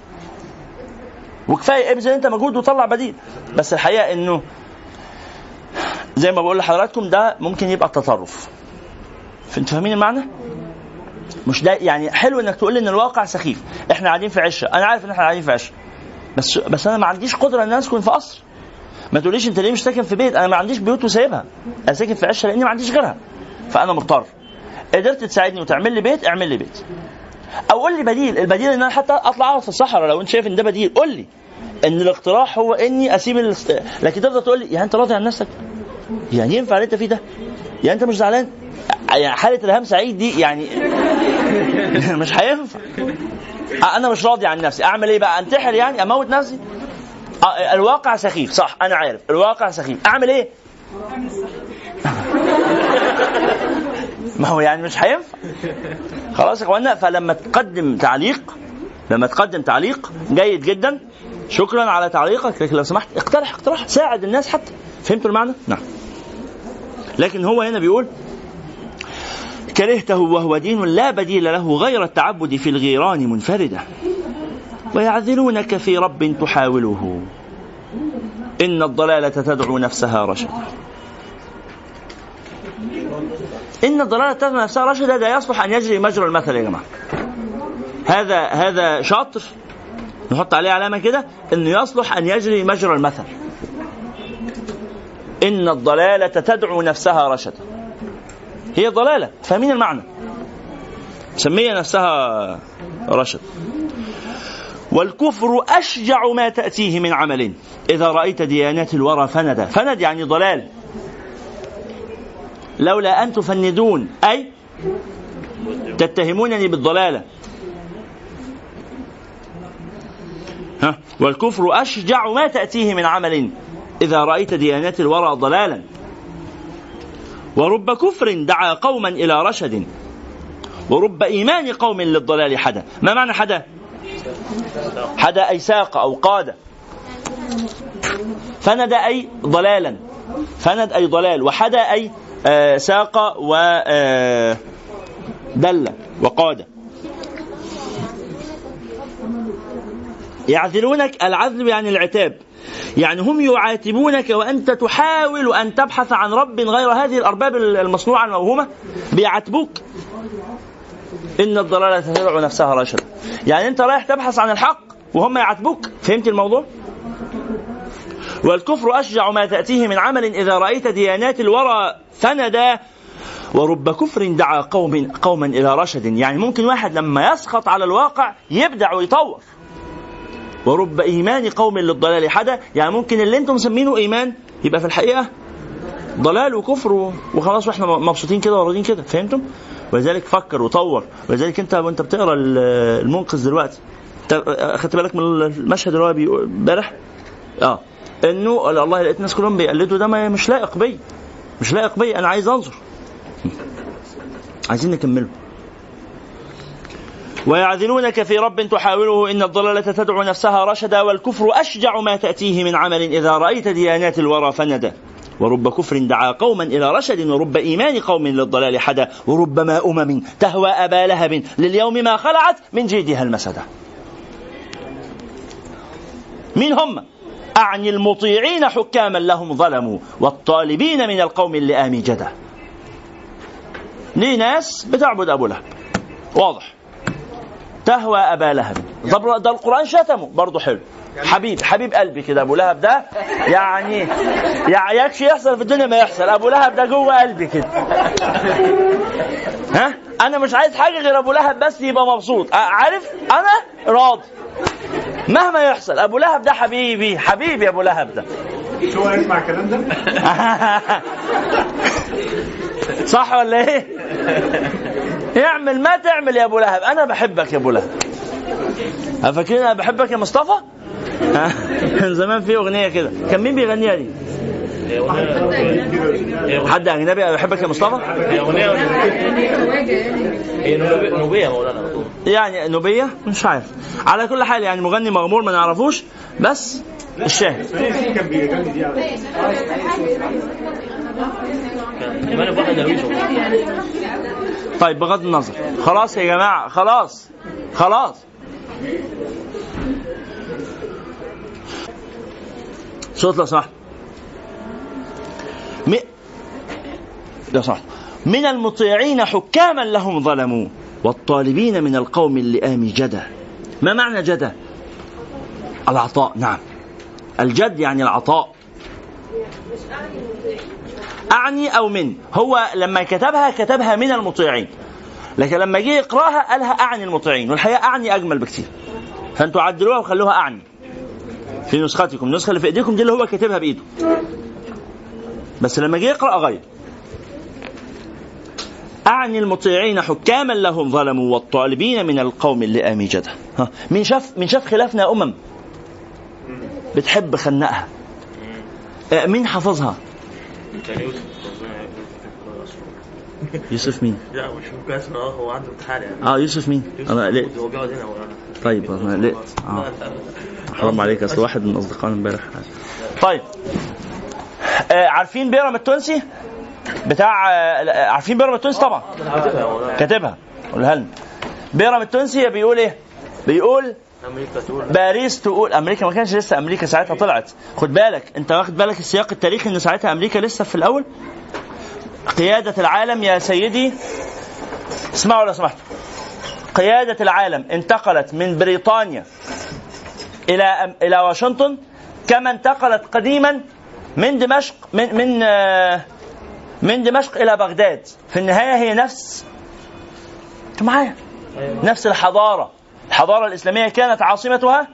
وكفاية ابذل أنت مجهود وطلع بديل. بس الحقيقة إنه زي ما بقول لحضراتكم ده ممكن يبقى تطرف أنتوا فاهمين المعنى؟ مش ده يعني حلو إنك تقول لي إن الواقع سخيف. إحنا قاعدين في عشه أنا عارف إن إحنا قاعدين في عشه بس بس أنا ما عنديش قدرة إن أنا أسكن في قصر. ما تقوليش أنت ليه مش ساكن في بيت؟ أنا ما عنديش بيوت وسايبها. أنا ساكن في عشه لأني ما عنديش غيرها. فأنا مضطر. قدرت تساعدني وتعمل لي بيت اعمل لي بيت. أو قول لي بديل. البديل إن أنا حتى أطلع أقعد في الصحراء. لو أنت شايف إن ده بديل قول لي إن الاقتراح هو إني أسيب. لكن تفضل تقول لي يعني أنت راضي عن نفسك؟ يعني ينفع اللي انت فيه ده؟ يعني انت مش زعلان؟ يعني حالة الهام سعيد دي يعني مش هينفع. أنا مش راضي عن نفسي. أعمل إيه بقى؟ أنتحر يعني؟ أموت نفسي؟ الواقع سخيف. صح أنا عارف. الواقع سخيف. أعمل إيه؟ ما هو يعني مش هينفع. خلاص يا إخوانا فلما تقدم تعليق لما تقدم تعليق جيد جدا. شكرا على تعليقك. لكن لو سمحت اقترح اقتراح. ساعد الناس حتى. فهمتوا المعنى؟ نعم. لكن هو هنا بيقول كرهته وهو دين لا بديل له غير التعبد في الغيران منفردا ويعذلونك في رب تحاوله. إن الضلالة تدعو نفسها رشدا. إن الضلالة تتبع نفسها رشدا ده يصلح أن يجري مجرى المثل يا جماعة. هذا هذا شاطر. نحط عليه علامة كده إنه يصلح أن يجري مجرى المثل. إن الضلالة تدعو نفسها رشدا. هي ضلالة فاهمين المعنى؟ سمية نفسها رشد. والكفر أشجع ما تأتيه من عمل. إذا رأيت ديانات الورى فندا فند يعني ضلال. لولا أن تفندون أي تتهمونني بالضلالة. ها؟ والكفر أشجع ما تأتيه من عمل. إذا رأيت ديانات الورى ضلالا. ورب كفر دعا قوما إلى رشد. ورب إيمان قوم للضلال حدا. ما معنى حدا؟ حدا أي ساق أو قاد فند أي ضلالا. فند أي ضلال. وحدا أي آه، ساق ودل وقاد يعذلونك العذل يعني العتاب. يعني هم يعاتبونك وأنت تحاول أن تبحث عن رب غير هذه الأرباب المصنوعة الموهومة بيعاتبوك. إن الضلالة تدعو نفسها رشدا يعني أنت رايح تبحث عن الحق وهم يعاتبوك. فهمت الموضوع؟ والكفر أشجع ما تأتيه من عمل إذا رأيت ديانات الورى فندا ورب كفر دعا قوم قوما إلى رشد. يعني ممكن واحد لما يسخط على الواقع يبدع ويطور ورب إيمان قوم للضلال. حدا؟ يعني ممكن اللي أنتم مسمينه إيمان يبقى في الحقيقة ضلال وكفر وخلاص وإحنا مبسوطين كده وراضيين كده. فهمتم؟ ولذلك فكر وطور. ولذلك انت وانت بتقرأ المنقذ دلوقتي. أخدت بالك من المشهد اللي هو امبارح؟ آه. إنه الله لقيت الناس كلهم بيقلدوا. ده مش لائق بي. مش لائق بي. أنا عايز أنظر. عايزين نكمله. ويعذلونك في رب تحاوله إن الضلالة تدعو نفسها رشدا والكفر أشجع ما تأتيه من عمل إذا رأيت ديانات الورى فندا ورب كفر دعا قوما إلى رشد ورب إيمان قوم للضلال حدا. وربما أمم تهوى أبا لهب لليوم ما خلعت من جيدها المسدة من هم أعني المطيعين حكاما لهم ظلموا والطالبين من القوم اللئام جدا. ليه ناس بتعبد أبو لهب. واضح. تهوى أبا لهب. ده القرآن شتمه. برضه حلو. حبيب حبيب قلبي كده أبو لهب ده يعني يعني يكشي يحصل في الدنيا ما يحصل. أبو لهب ده جوه قلبي كده. ها؟ أنا مش عايز حاجة غير أبو لهب بس يبقى مبسوط. عارف؟ أنا راضي. مهما يحصل. أبو لهب ده حبيبي حبيبي أبو لهب ده. شو يسمع الكلام ده؟ صح ولا إيه؟ اعمل ما تعمل يا أبو لهب. أنا بحبك يا أبو لهب. فاكرين أنا بحبك يا مصطفى؟ كان زمان في أغنية كده. كان مين بيغنيها دي؟ حد أجنبي بحبك يا مصطفى؟ هي اغنيه هي نوبيه مولانا يعني نوبية؟ مش عارف. على كل حال يعني مغني مغمور ما نعرفوش بس الشاهد. كان طيب بغض النظر. خلاص يا جماعة خلاص خلاص. صوت لو م... لو سمحت. من المطيعين حكاما لهم ظلموا والطالبين من القوم اللئام جدا ما معنى جدا العطاء نعم. الجد يعني العطاء. أعني أو من. هو لما كتبها كتبها من المطيعين. لكن لما جه يقراها قالها أعني المطيعين. والحقيقة أعني أجمل بكثير فأنتوا عدلوها وخلوها أعني. في نسختكم. النسخة اللي في إيديكم دي اللي هو كاتبها بإيده. بس لما جه يقرأ غير. أعني المطيعين حكاما لهم ظلموا والطالبين من القوم اللي آمي جدا من شاف من شاف خلافنا أمم. بتحب خنقها. آه، مين حافظها؟ يوسف يوسف مين؟ لا مش مكاسر آه هو عنده امتحان يعني آه يوسف مين؟ أنا ليه؟ هو بيقعد هنا طيب أنا ليه؟ آه. حرام عليك أصل واحد من أصدقائنا امبارح. طيب. آه عارفين بيرم التونسي؟ بتاع آه عارفين بيرم التونسي؟ طبعا. كاتبها. قولها لنا. بيرم التونسي بيقول إيه؟ بيقول باريس تقول أمريكا ما كانش لسه أمريكا ساعتها طلعت. خد بالك أنت واخد بالك السياق التاريخي إن ساعتها أمريكا لسه في الأول؟ قيادة العالم يا سيدي اسمعوا لو سمحتوا. قيادة العالم انتقلت من بريطانيا إلى إلى واشنطن كما انتقلت قديما من دمشق من من آه، من دمشق إلى بغداد. في النهاية هي نفس أنتوا معايا؟ نفس الحضارة. الحضارة الإسلامية كانت عاصمتها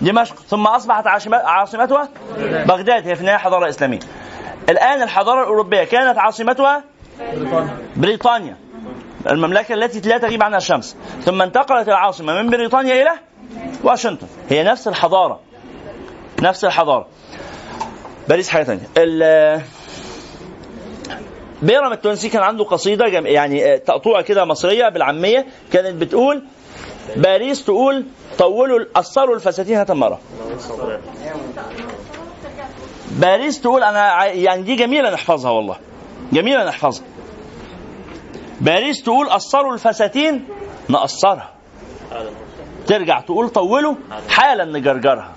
دمشق ثم أصبحت عاصمتها بغداد هي في النهاية حضارة إسلامية. الآن الحضارة الأوروبية كانت عاصمتها بريطانيا. المملكة التي لا تغيب عنها الشمس. ثم انتقلت العاصمة من بريطانيا إلى واشنطن. هي نفس الحضارة. نفس الحضارة. باريس حاجة ثانية بيرم التونسي كان عنده قصيدة يعني آه، تقطوعة كده مصرية بالعامية. كانت بتقول باريس تقول طولوا قصروا الفساتين هات مرة. باريس تقول أنا يعني دي جميلة نحفظها والله. جميلة نحفظها. باريس تقول قصروا الفساتين نقصرها ترجع تقول طولوا حالا نجرجرها.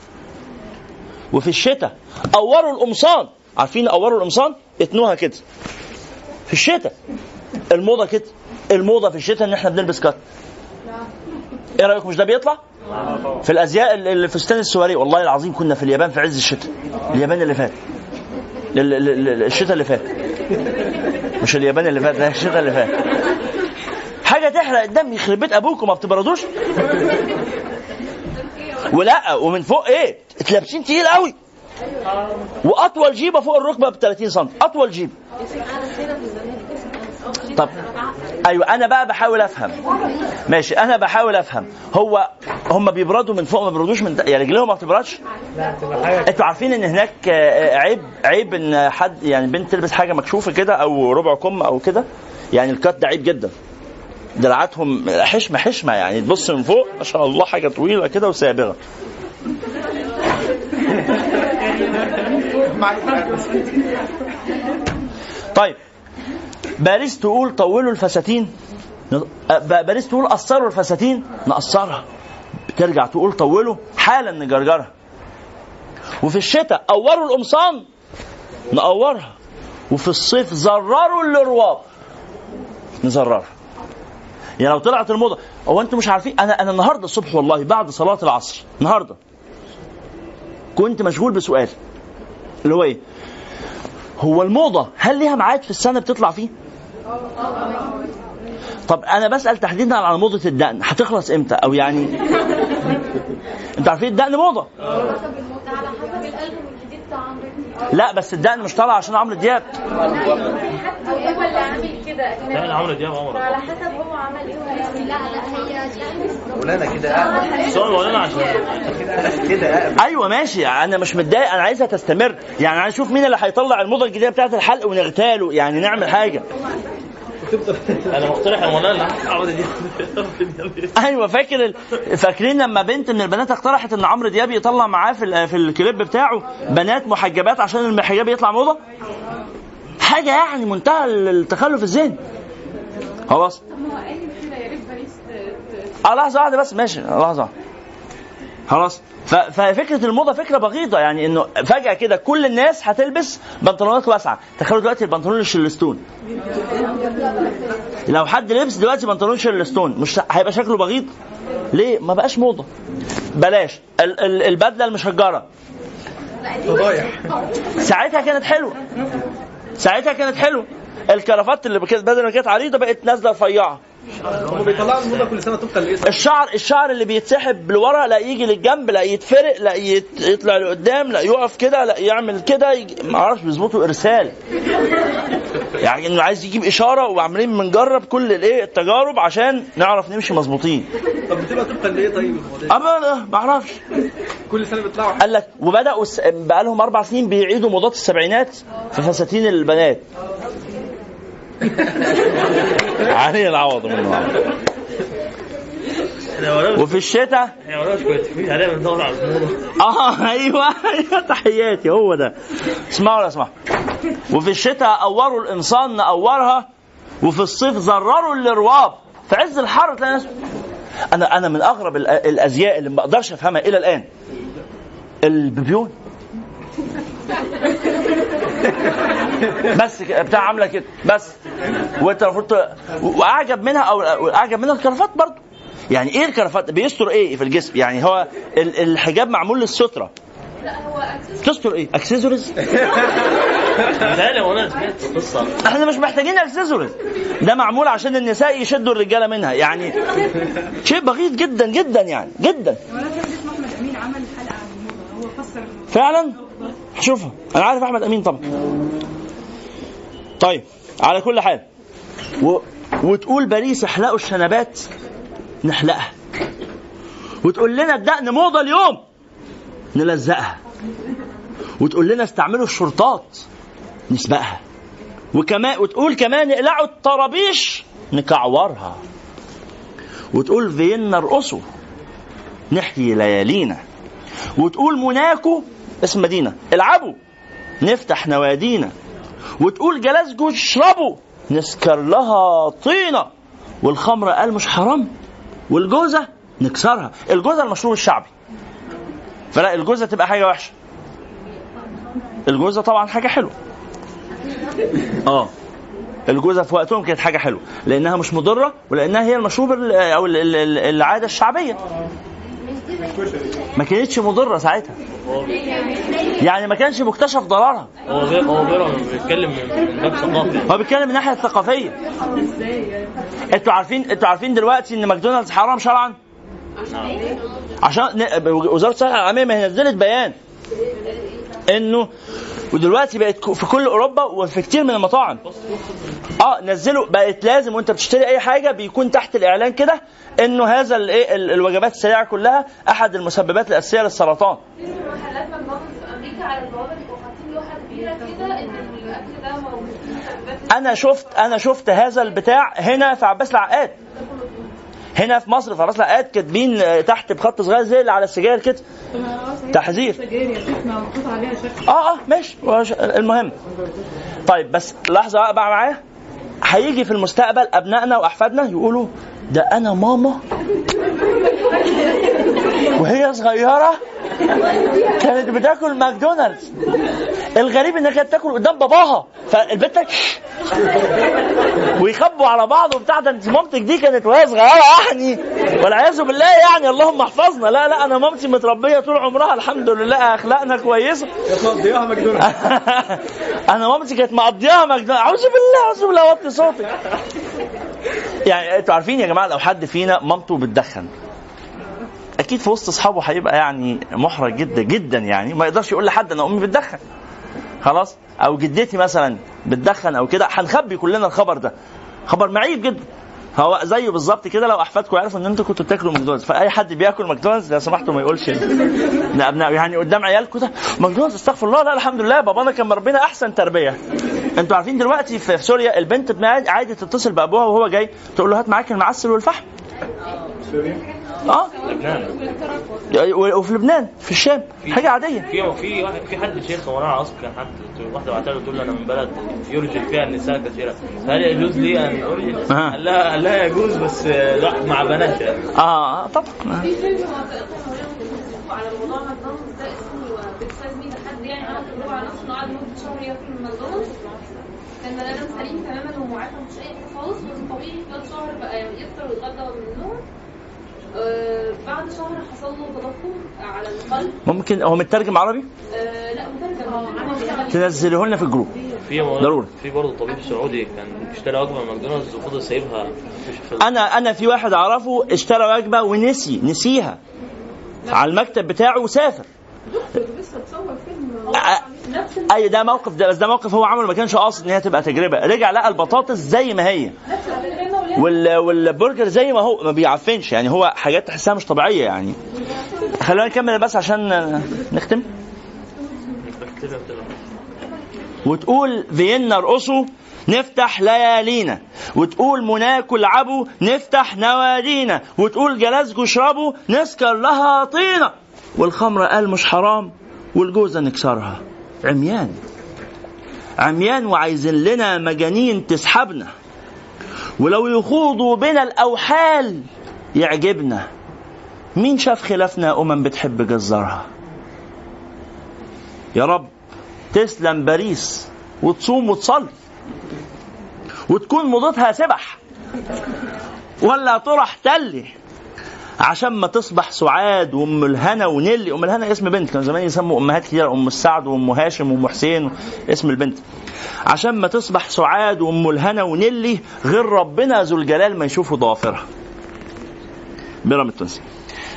وفي الشتاء قوروا القمصان. عارفين قوروا القمصان؟ اتنوها كده. في الشتاء. الموضة كده. الموضة في الشتاء إن إحنا بنلبس كات. إيه رأيكم؟ مش ده بيطلع؟ في الأزياء ال- الفستان السواري والله العظيم كنا في اليابان في عز الشتاء. اليابان اللي فات. ال- ال- ال- الشتاء اللي فات. مش اليابان اللي فات الشتاء اللي فات. حاجة تحرق الدم يخرب بيت أبوكم ما بتبردوش؟ ولا ومن فوق إيه؟ اتلابسين تقيل قوي. وأطول جيبة فوق الركبة ب 30 سم أطول جيب طب أيوه أنا بقى بحاول أفهم. ماشي أنا بحاول أفهم. هو هم بيبردوا من فوق ما بيبردوش من؟ يعني رجليهم ما بتبردش؟ أنتوا عارفين إن هناك آه، عيب عيب إن حد يعني بنت تلبس حاجة مكشوفة كده أو ربع كم أو كده؟ يعني الكات ده عيب جدا. دراعاتهم حشمة حشمة يعني. تبص من فوق ما شاء الله حاجة طويلة كده وسابغة. طيب باريس تقول طولوا الفساتين؟ باريس تقول قصروا الفساتين؟ نقصرها. ترجع تقول طولوا حالا نجرجرها. وفي الشتاء قوروا القمصان؟ نقورها. وفي الصيف زرروا الرواب نزررها. يعني لو طلعت الموضة هو أنتوا مش عارفين؟ أنا أنا النهارده الصبح والله بعد صلاة العصر النهارده. كنت مشغول بسؤال. اللي هو إيه؟ هو الموضة هل ليها ميعاد في السنة بتطلع فيه؟ طب أنا بسأل تحديدا على موضة الدقن هتخلص إمتى؟ أو يعني أنتوا عارفين الدقن موضة؟ لا بس الدقن مش طالع عشان عمرو دياب حد هو اللي عامل كده لا عمرو دياب عمر على حسب هو عمل إيه لا. لا هي مولانا كده سؤال مولانا عشان كده أيوه ماشي. أنا مش متضايق أنا عايزها تستمر. يعني عايز أشوف مين اللي هيطلع الموضة الجديدة بتاعت الحلق ونغتاله يعني نعمل حاجة. أنا مقترح يا مولانا. عمرو دياب. أيوه فاكر ال... فاكرين لما بنت من البنات اقترحت إن عمرو دياب يطلع معاه في ال... في الكليب بتاعه بنات محجبات عشان الحجاب يطلع موضة؟ حاجة يعني منتهى التخلف الذهني. خلاص. آه لحظة واحدة بس ماشي. لحظة. خلاص. ففكرة الموضة فكرة بغيضة يعني إنه فجأة كده كل الناس هتلبس بنطلونات واسعة. تخيلوا دلوقتي البنطلون الشلستون لو حد لبس دلوقتي بنطلون شيرلستون مش هيبقى شكله بغيض؟ ليه؟ ما بقاش موضة. بلاش. ال- ال- البدلة المشجرة. فضايح. ساعتها كانت حلوة. ساعتها كانت حلوة. الكرافات اللي بدل ما كانت عريضة بقت نازلة رفيعة. هم بيطلعوا الموضه كل سنة طبقا لايه الشعر الشعر اللي بيتسحب لورا لا يجي للجنب لا يتفرق لا يطلع لقدام لا يقف كده لا يعمل كده يجي- ما أعرفش بيظبطوا إرسال. يعني إنه عايز يجيب إشارة وعاملين بنجرب كل الإيه التجارب عشان نعرف نمشي مظبوطين. طب بتبقى طبقا لايه طيب أما ما أعرفش. كل سنة بيطلعوا. قال لك وبدأوا بقى لهم أربع سنين بيعيدوا موضات السبعينات في فساتين البنات. علي العوض منه وفي الشتاء؟ آه أيوه أيوه تحياتي هو ده. اسمعوا ولا اسمعوا. وفي الشتاء قوروا الإنسان نقورها وفي الصيف زرروا الرواب في عز الحر تلاقي أنا أنا من أغرب الأزياء اللي ما بقدرش أفهمها إلى الآن. البيبيون. بس كده، بتاع عاملة كده. بس. وانت المفروض وأعجب منها أو أعجب منها الكرافات برضه. يعني إيه الكرافات؟ بيستر إيه في الجسم؟ يعني هو ال- الحجاب معمول للسترة. لا هو تستر إيه؟ اكسسوارز متهيألي وأنا سمعت قصه إحنا مش محتاجين اكسسوارز ده معمول عشان النساء يشدوا الرجالة منها. يعني شيء بغيض جدا جدا يعني جدا. ولا كان اسمه احمد أمين عمل حلقة عن الموضه هو فسر الموضوع فعلا شوفها أنا عارف أحمد أمين طبعا. طيب على كل حال. و... وتقول باريس احلقوا الشنبات؟ نحلقها. وتقول لنا الدقن موضة اليوم؟ نلزقها. وتقول لنا استعملوا الشرطات؟ نسبقها. وكمان وتقول كمان اقلعوا الطرابيش؟ نكعورها. وتقول فيينا ارقصوا؟ نحيي ليالينا. وتقول موناكو؟ اسم مدينة. العبوا. نفتح نوادينا. وتقول جلاسكو اشربوا. نسكر لها طينة. والخمر قال مش حرام. والجوزة نكسرها. الجوزة المشروب الشعبي. فلا الجوزة تبقى حاجة وحشة. الجوزة طبعا حاجة حلوة. آه. الجوزة في وقتهم كانت حاجة حلوة. لأنها مش مضرة ولأنها هي المشروب ال- أو ال- ال- ال- العادة الشعبية. ما كانتش مضرة ساعتها. يعني ما كانش مكتشف ضررها. هو بي- هو بيرى بيتكلم من من باب ثقافي. هو بيتكلم من الناحيه الثقافيه أنتوا عارفين أنتوا عارفين دلوقتي إن ماكدونالدز حرام شرعا؟ عشان وزارة الصحة العالمية ما هي نزلت بيان إنه ودلوقتي بقت في كل أوروبا وفي كتير من المطاعم. آه نزلوا بقت لازم وأنت بتشتري أي حاجة بيكون تحت الإعلان كده إنه هذا الايه ال- الوجبات السريعة كلها أحد المسببات الأساسية للسرطان. أنا شفت أنا شفت هذا البتاع هنا في عباس العقاد. هنا في مصر في عباس العقاد كاتبين آه، تحت بخط صغير زي اللي على السجاير كده. تحذير. آه آه ماشي. المهم. طيب بس لحظة بقى معايا. هيجي في المستقبل أبنائنا وأحفادنا يقولوا ده أنا ماما. وهي صغيرة كانت بتاكل ماكدونالدز. الغريب إنها كانت تاكل قدام باباها. فالبنت ويخبوا على بعض وبتاع. ده انت مامتك دي كانت وهي صغيرة يعني. والعياذ بالله يعني. اللهم احفظنا. لا لا أنا مامتي متربية طول عمرها. الحمد لله. أخلاقنا كويسة. مقضيها ماكدونالدز. أنا مامتي كانت مقضياها مجنون أعوذ بالله أعوذ بالله. وطي صوتك. يعني أنتوا عارفين يا جماعة لو حد فينا مامته بتدخن أكيد في وسط أصحابه هيبقى يعني محرج جدا جدا يعني ما يقدرش يقول لحد أنا أمي بتدخن. خلاص؟ أو جدتي مثلا بتدخن أو كده هنخبي كلنا الخبر ده. خبر معيب جدا. هو زيه بالظبط كده لو أحفادكم يعرفوا إن أنتوا كنتوا بتاكلوا ماكدونالدز. فأي حد بياكل ماكدونالدز لو سمحتوا ما يقولش لابنائه يعني قدام عيالكم ده. ماكدونالدز استغفر الله. لا الحمد لله. بابانا كان مربينا أحسن تربية. أنتوا عارفين دلوقتي في سوريا البنت عادي تتصل بأبوها وهو جاي تقول له هات معاك المعسل والفحم. آه. لبنان. وفي لبنان في الشام حاجة عادية. في في واحد في حد شيخ ورانا أصلا كان حد واحدة بعتها له تقول له أنا من بلد يرجل فيها النساء كثيرا فهل يجوز لي أن أرجل؟ آه. قال لها لها يجوز بس آه، لا مع بنات يعني. آه طبعا. في فيلم على موضوع ماكدونالدز ده اسمه ده حد يعني عمل تجربه على نفسه انه قعد مده شهر ياكل من ماكدونالدز كان بني آدم سليم تماما ومعافى مش أي حاجة خالص بس طبيعي خلال شهر بقى يفطر ويتغدى من النوم. آه بعد شهر حصل له تضخم على القلب. ممكن هو مترجم عربي؟ آه لا مترجم. هو بيشتغل تنزله لنا في الجروب. في ضروري. في برضه طبيب سعودي كان اشترى وجبة من ماكدونالدز وفضل سايبها. أنا أنا في واحد أعرفه اشترى وجبة ونسي نسيها. على المكتب بتاعه وسافر. لسه اتصور فيلم أ- نفس أي ده موقف ده بس ده موقف هو عمله ما كانش قاصد إن هي تبقى تجربة. رجع لقى البطاطس زي ما هي. وال وال زي ما هو ما بيعفنش. يعني هو حاجات تحسها مش طبيعية يعني. خلونا نكمل بس عشان نختم. وتقول فيينا ارقصوا نفتح ليالينا. وتقول موناكو العبوا نفتح نوادينا. وتقول جلاسكو اشربوا نسكر لها طينة. والخمر قال مش حرام والجوزة نكسرها. عميان. عميان وعايزين لنا مجانين تسحبنا. ولو يخوضوا بنا الأوحال يعجبنا. مين شاف خلافنا أمم بتحب جزارها يا رب تسلم باريس وتصوم وتصلي. وتكون موضتها سبح. ولا تروح تلي. عشان ما تصبح سعاد وأم الهنا ونيلي. أم الهنا اسم بنت كان زمان يسموا أمهات كتير أم السعد وأم هاشم وأم حسين اسم البنت. عشان ما تصبح سعاد وأم الهنا ونيلي غير ربنا ذو الجلال ما يشوفوا ضوافرها. بيرام التونسي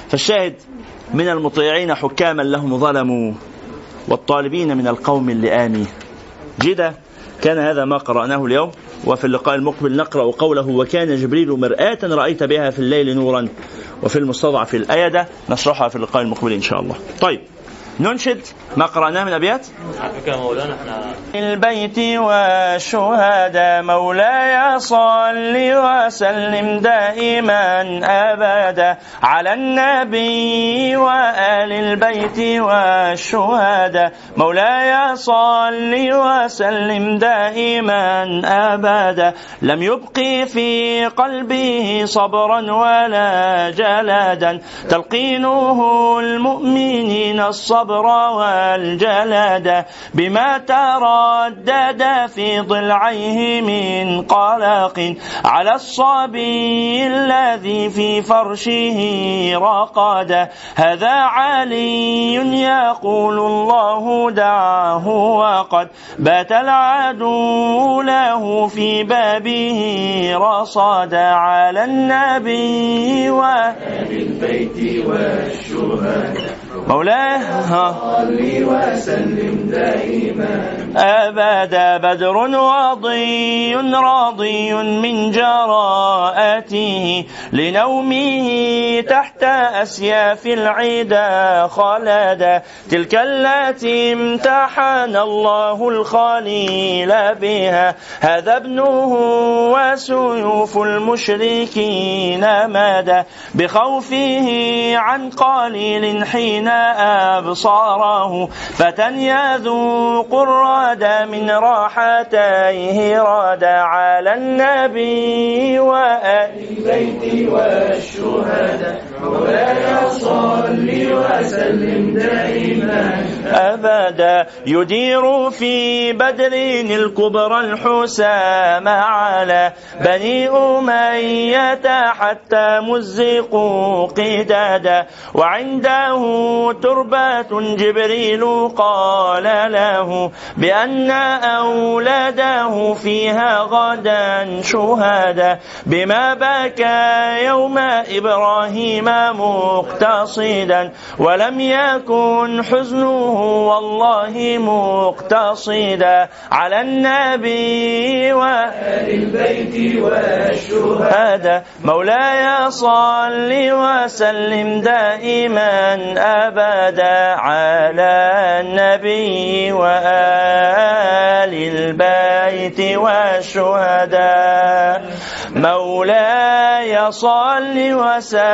فالشاهد من المطيعين حكاما لهم ظلموا والطالبين من القوم اللئام. جدا كان هذا ما قرأناه اليوم. وفي اللقاء المقبل نقرأ قوله وكان جبريل مرآة رأيت بها في الليل نورا. وفي المستضعف الأيدة نشرحها في اللقاء المقبل إن شاء الله. طيب. ننشد ما قرأناه من أبيات. مولانا إحنا البيت والشهداء مولاي صل وسلم دائما أبدا على النبي وآل البيت والشهداء مولاي صل وسلم دائما أبدا. لم يبقي في قلبه صبرا ولا جلادا. تلقينه المؤمنين الصبر والجلد بما تردد في ضلعيه من قلق على الصبي الذي في فرشه رقد. هذا علي يقول الله دعه وقد بات العدو له في بابه رصد على النبي والبيت والشهداء. مولاي وسلم دائما أبدا بدر وضي راضي من جراءته لنومه تحت أسياف العدا خلدا تلك التي امتحن الله الخليل بها. هذا ابنه وسيوف المشركين مدى. بخوفه عن قليل حين أبصاره فتى يذوق الراد من راحتيه راد على النبي وآل البيت والشهداء. مولاي صل وسلم دائما أبدا يدير في بدر الكبرى الحسام على بني أمية حتى مزقوا قدادا. وعنده تربة جبريل قال له بأن أولاده فيها غدا شهدا بما بكى يوم إبراهيم مقتصدا ولم يكن حزنه والله مقتصدا على النبي وآل البيت والشهداء. مولاي صل وسلم دائما أبدا على النبي وآل البيت والشهداء. مولاي صل وسلم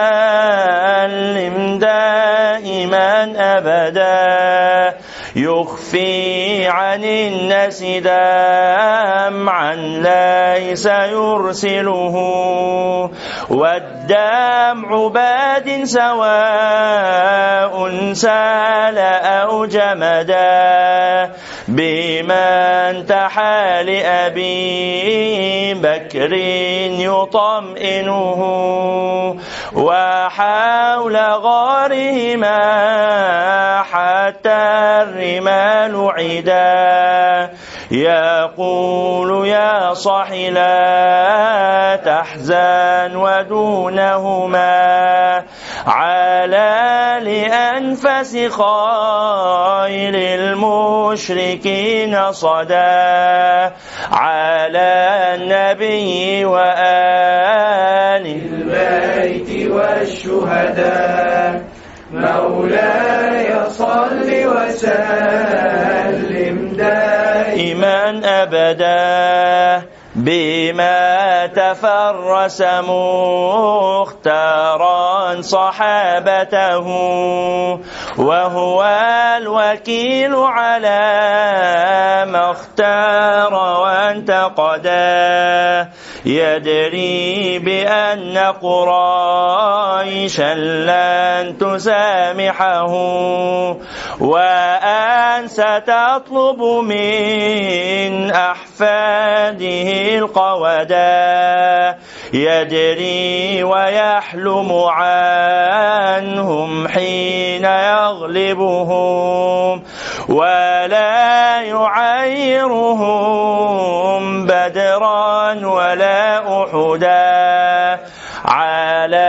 دائما أبدا. يخفي عن الناس دمعا ليس يرسله. والدمع باد سواء سال أو جمدا. بما انتحى لأبي بكر يطمئنه وحول غارهما حتى الرمال عدا يقول يا صاحي لا تحزن ودونهما على لأنفس خير المشركين صدى على النبي وآل البيت والشهداء. مولاي صل وسلم دائما أبدا بما تفرس مختارا صحابته وهو الوكيل على ما اختار وانتقدا. يدري بأن قريشا لن تسامحه وأن ستطلب من أحفاده القودا يدري ويحلم عنهم حين يغلبهم. ولا يعيرهم بدرا ولا أحدا على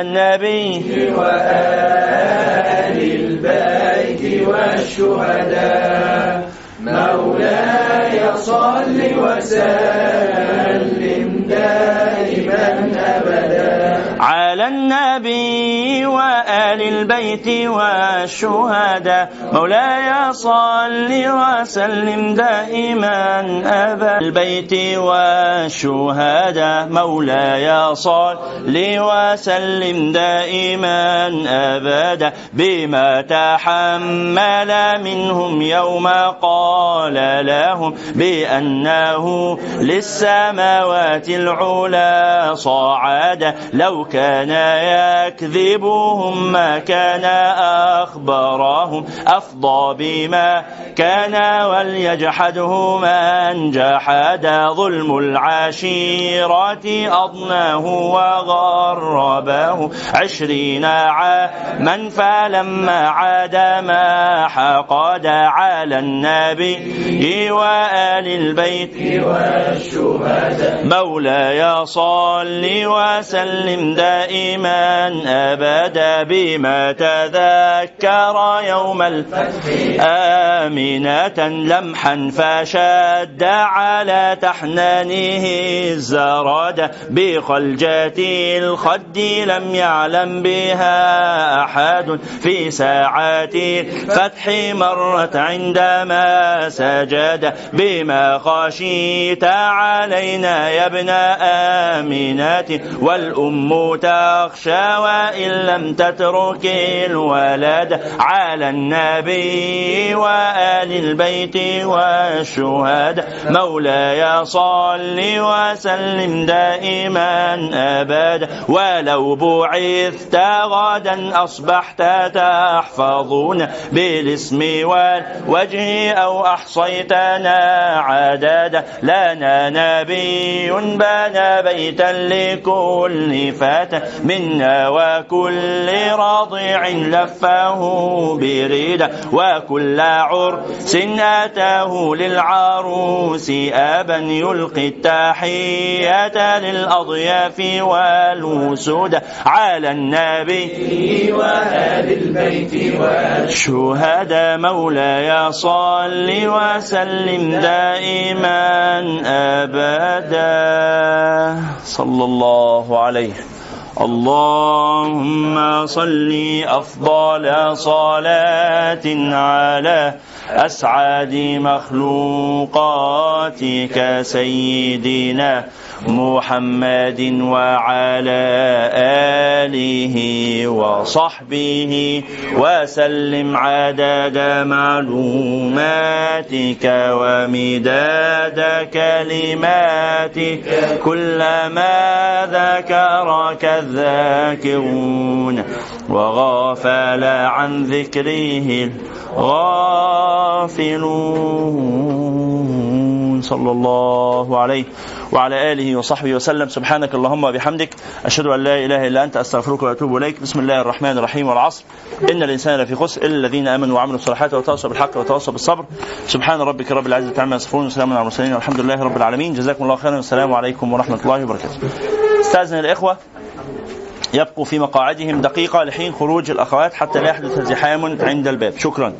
النبي وآل البيت والشهداء. مولاي صل وسلم دائما أبدا. على النبي وآل البيت والشهداء. مولاي صل وسلم دائما أبدا البيت والشهداء. مولاي صل وسلم دائما أبدا. بما تحمل منهم يوم قال لهم بأنه للسماوات العلا صعد لو كان يكذبهم ما كان أخبرهم أفضى بما كان وليجحده من جحد ظلم العشيرة أضناه وغربه عشرين عاما فلما عاد ما حقد على النبي وآل البيت والشهداء مولاي صل وسلم دائما أبدا بما تذكر يوم الفتح. آمنة لمحا فشد على تحنانه الزراد بخلجة الخد لم يعلم بها أحد. في ساعات فتح مرت عندما سجد. بما خشيت علينا يا ابن آمنة. والأم تخشى وإن لم تترك الولد على النبي وآل البيت والشهداء مولاي صل وسلم دائما أبدا ولو بعثت غدا أصبحت تحفظون بالاسم والوجه أو أحصيتنا عددا لنا نبي بنى بيتا لكل فتى. منا وكل رضيع لفه بريدا وكل عرس أتاه للعروس أبا يلقي التحية للأضياف والوسود على النبي وآل البيت والشهداء مولاي صل وسلم دائما أبدا صلى الله عليه اللهم صل أفضل صلاة على أسعد مخلوقاتك سيدنا محمد وعلى آله وصحبه وسلم عدد معلوماتك ومداد كلماتك كلما ذكرك الذاكرون وغافل عن ذكره الغافلون. صلى الله عليه وعلى آله وصحبه وسلم. سبحانك اللهم وبحمدك أشهد أن لا إله إلا أنت أستغفرك وأتوب إليك. بسم الله الرحمن الرحيم والعصر. إن الإنسان لفي خسر إلا الذين آمنوا وعملوا الصالحات وتواصوا بالحق وتواصوا بالصبر. سبحان ربك رب العزة عما يصفون وسلام على المرسلين والحمد لله رب العالمين. جزاكم الله خيرا والسلام عليكم ورحمة الله وبركاته. استاذن الإخوة يبقوا في مقاعدهم دقيقة لحين خروج الأخوات حتى لا يحدث زحام عند الباب. شكرا.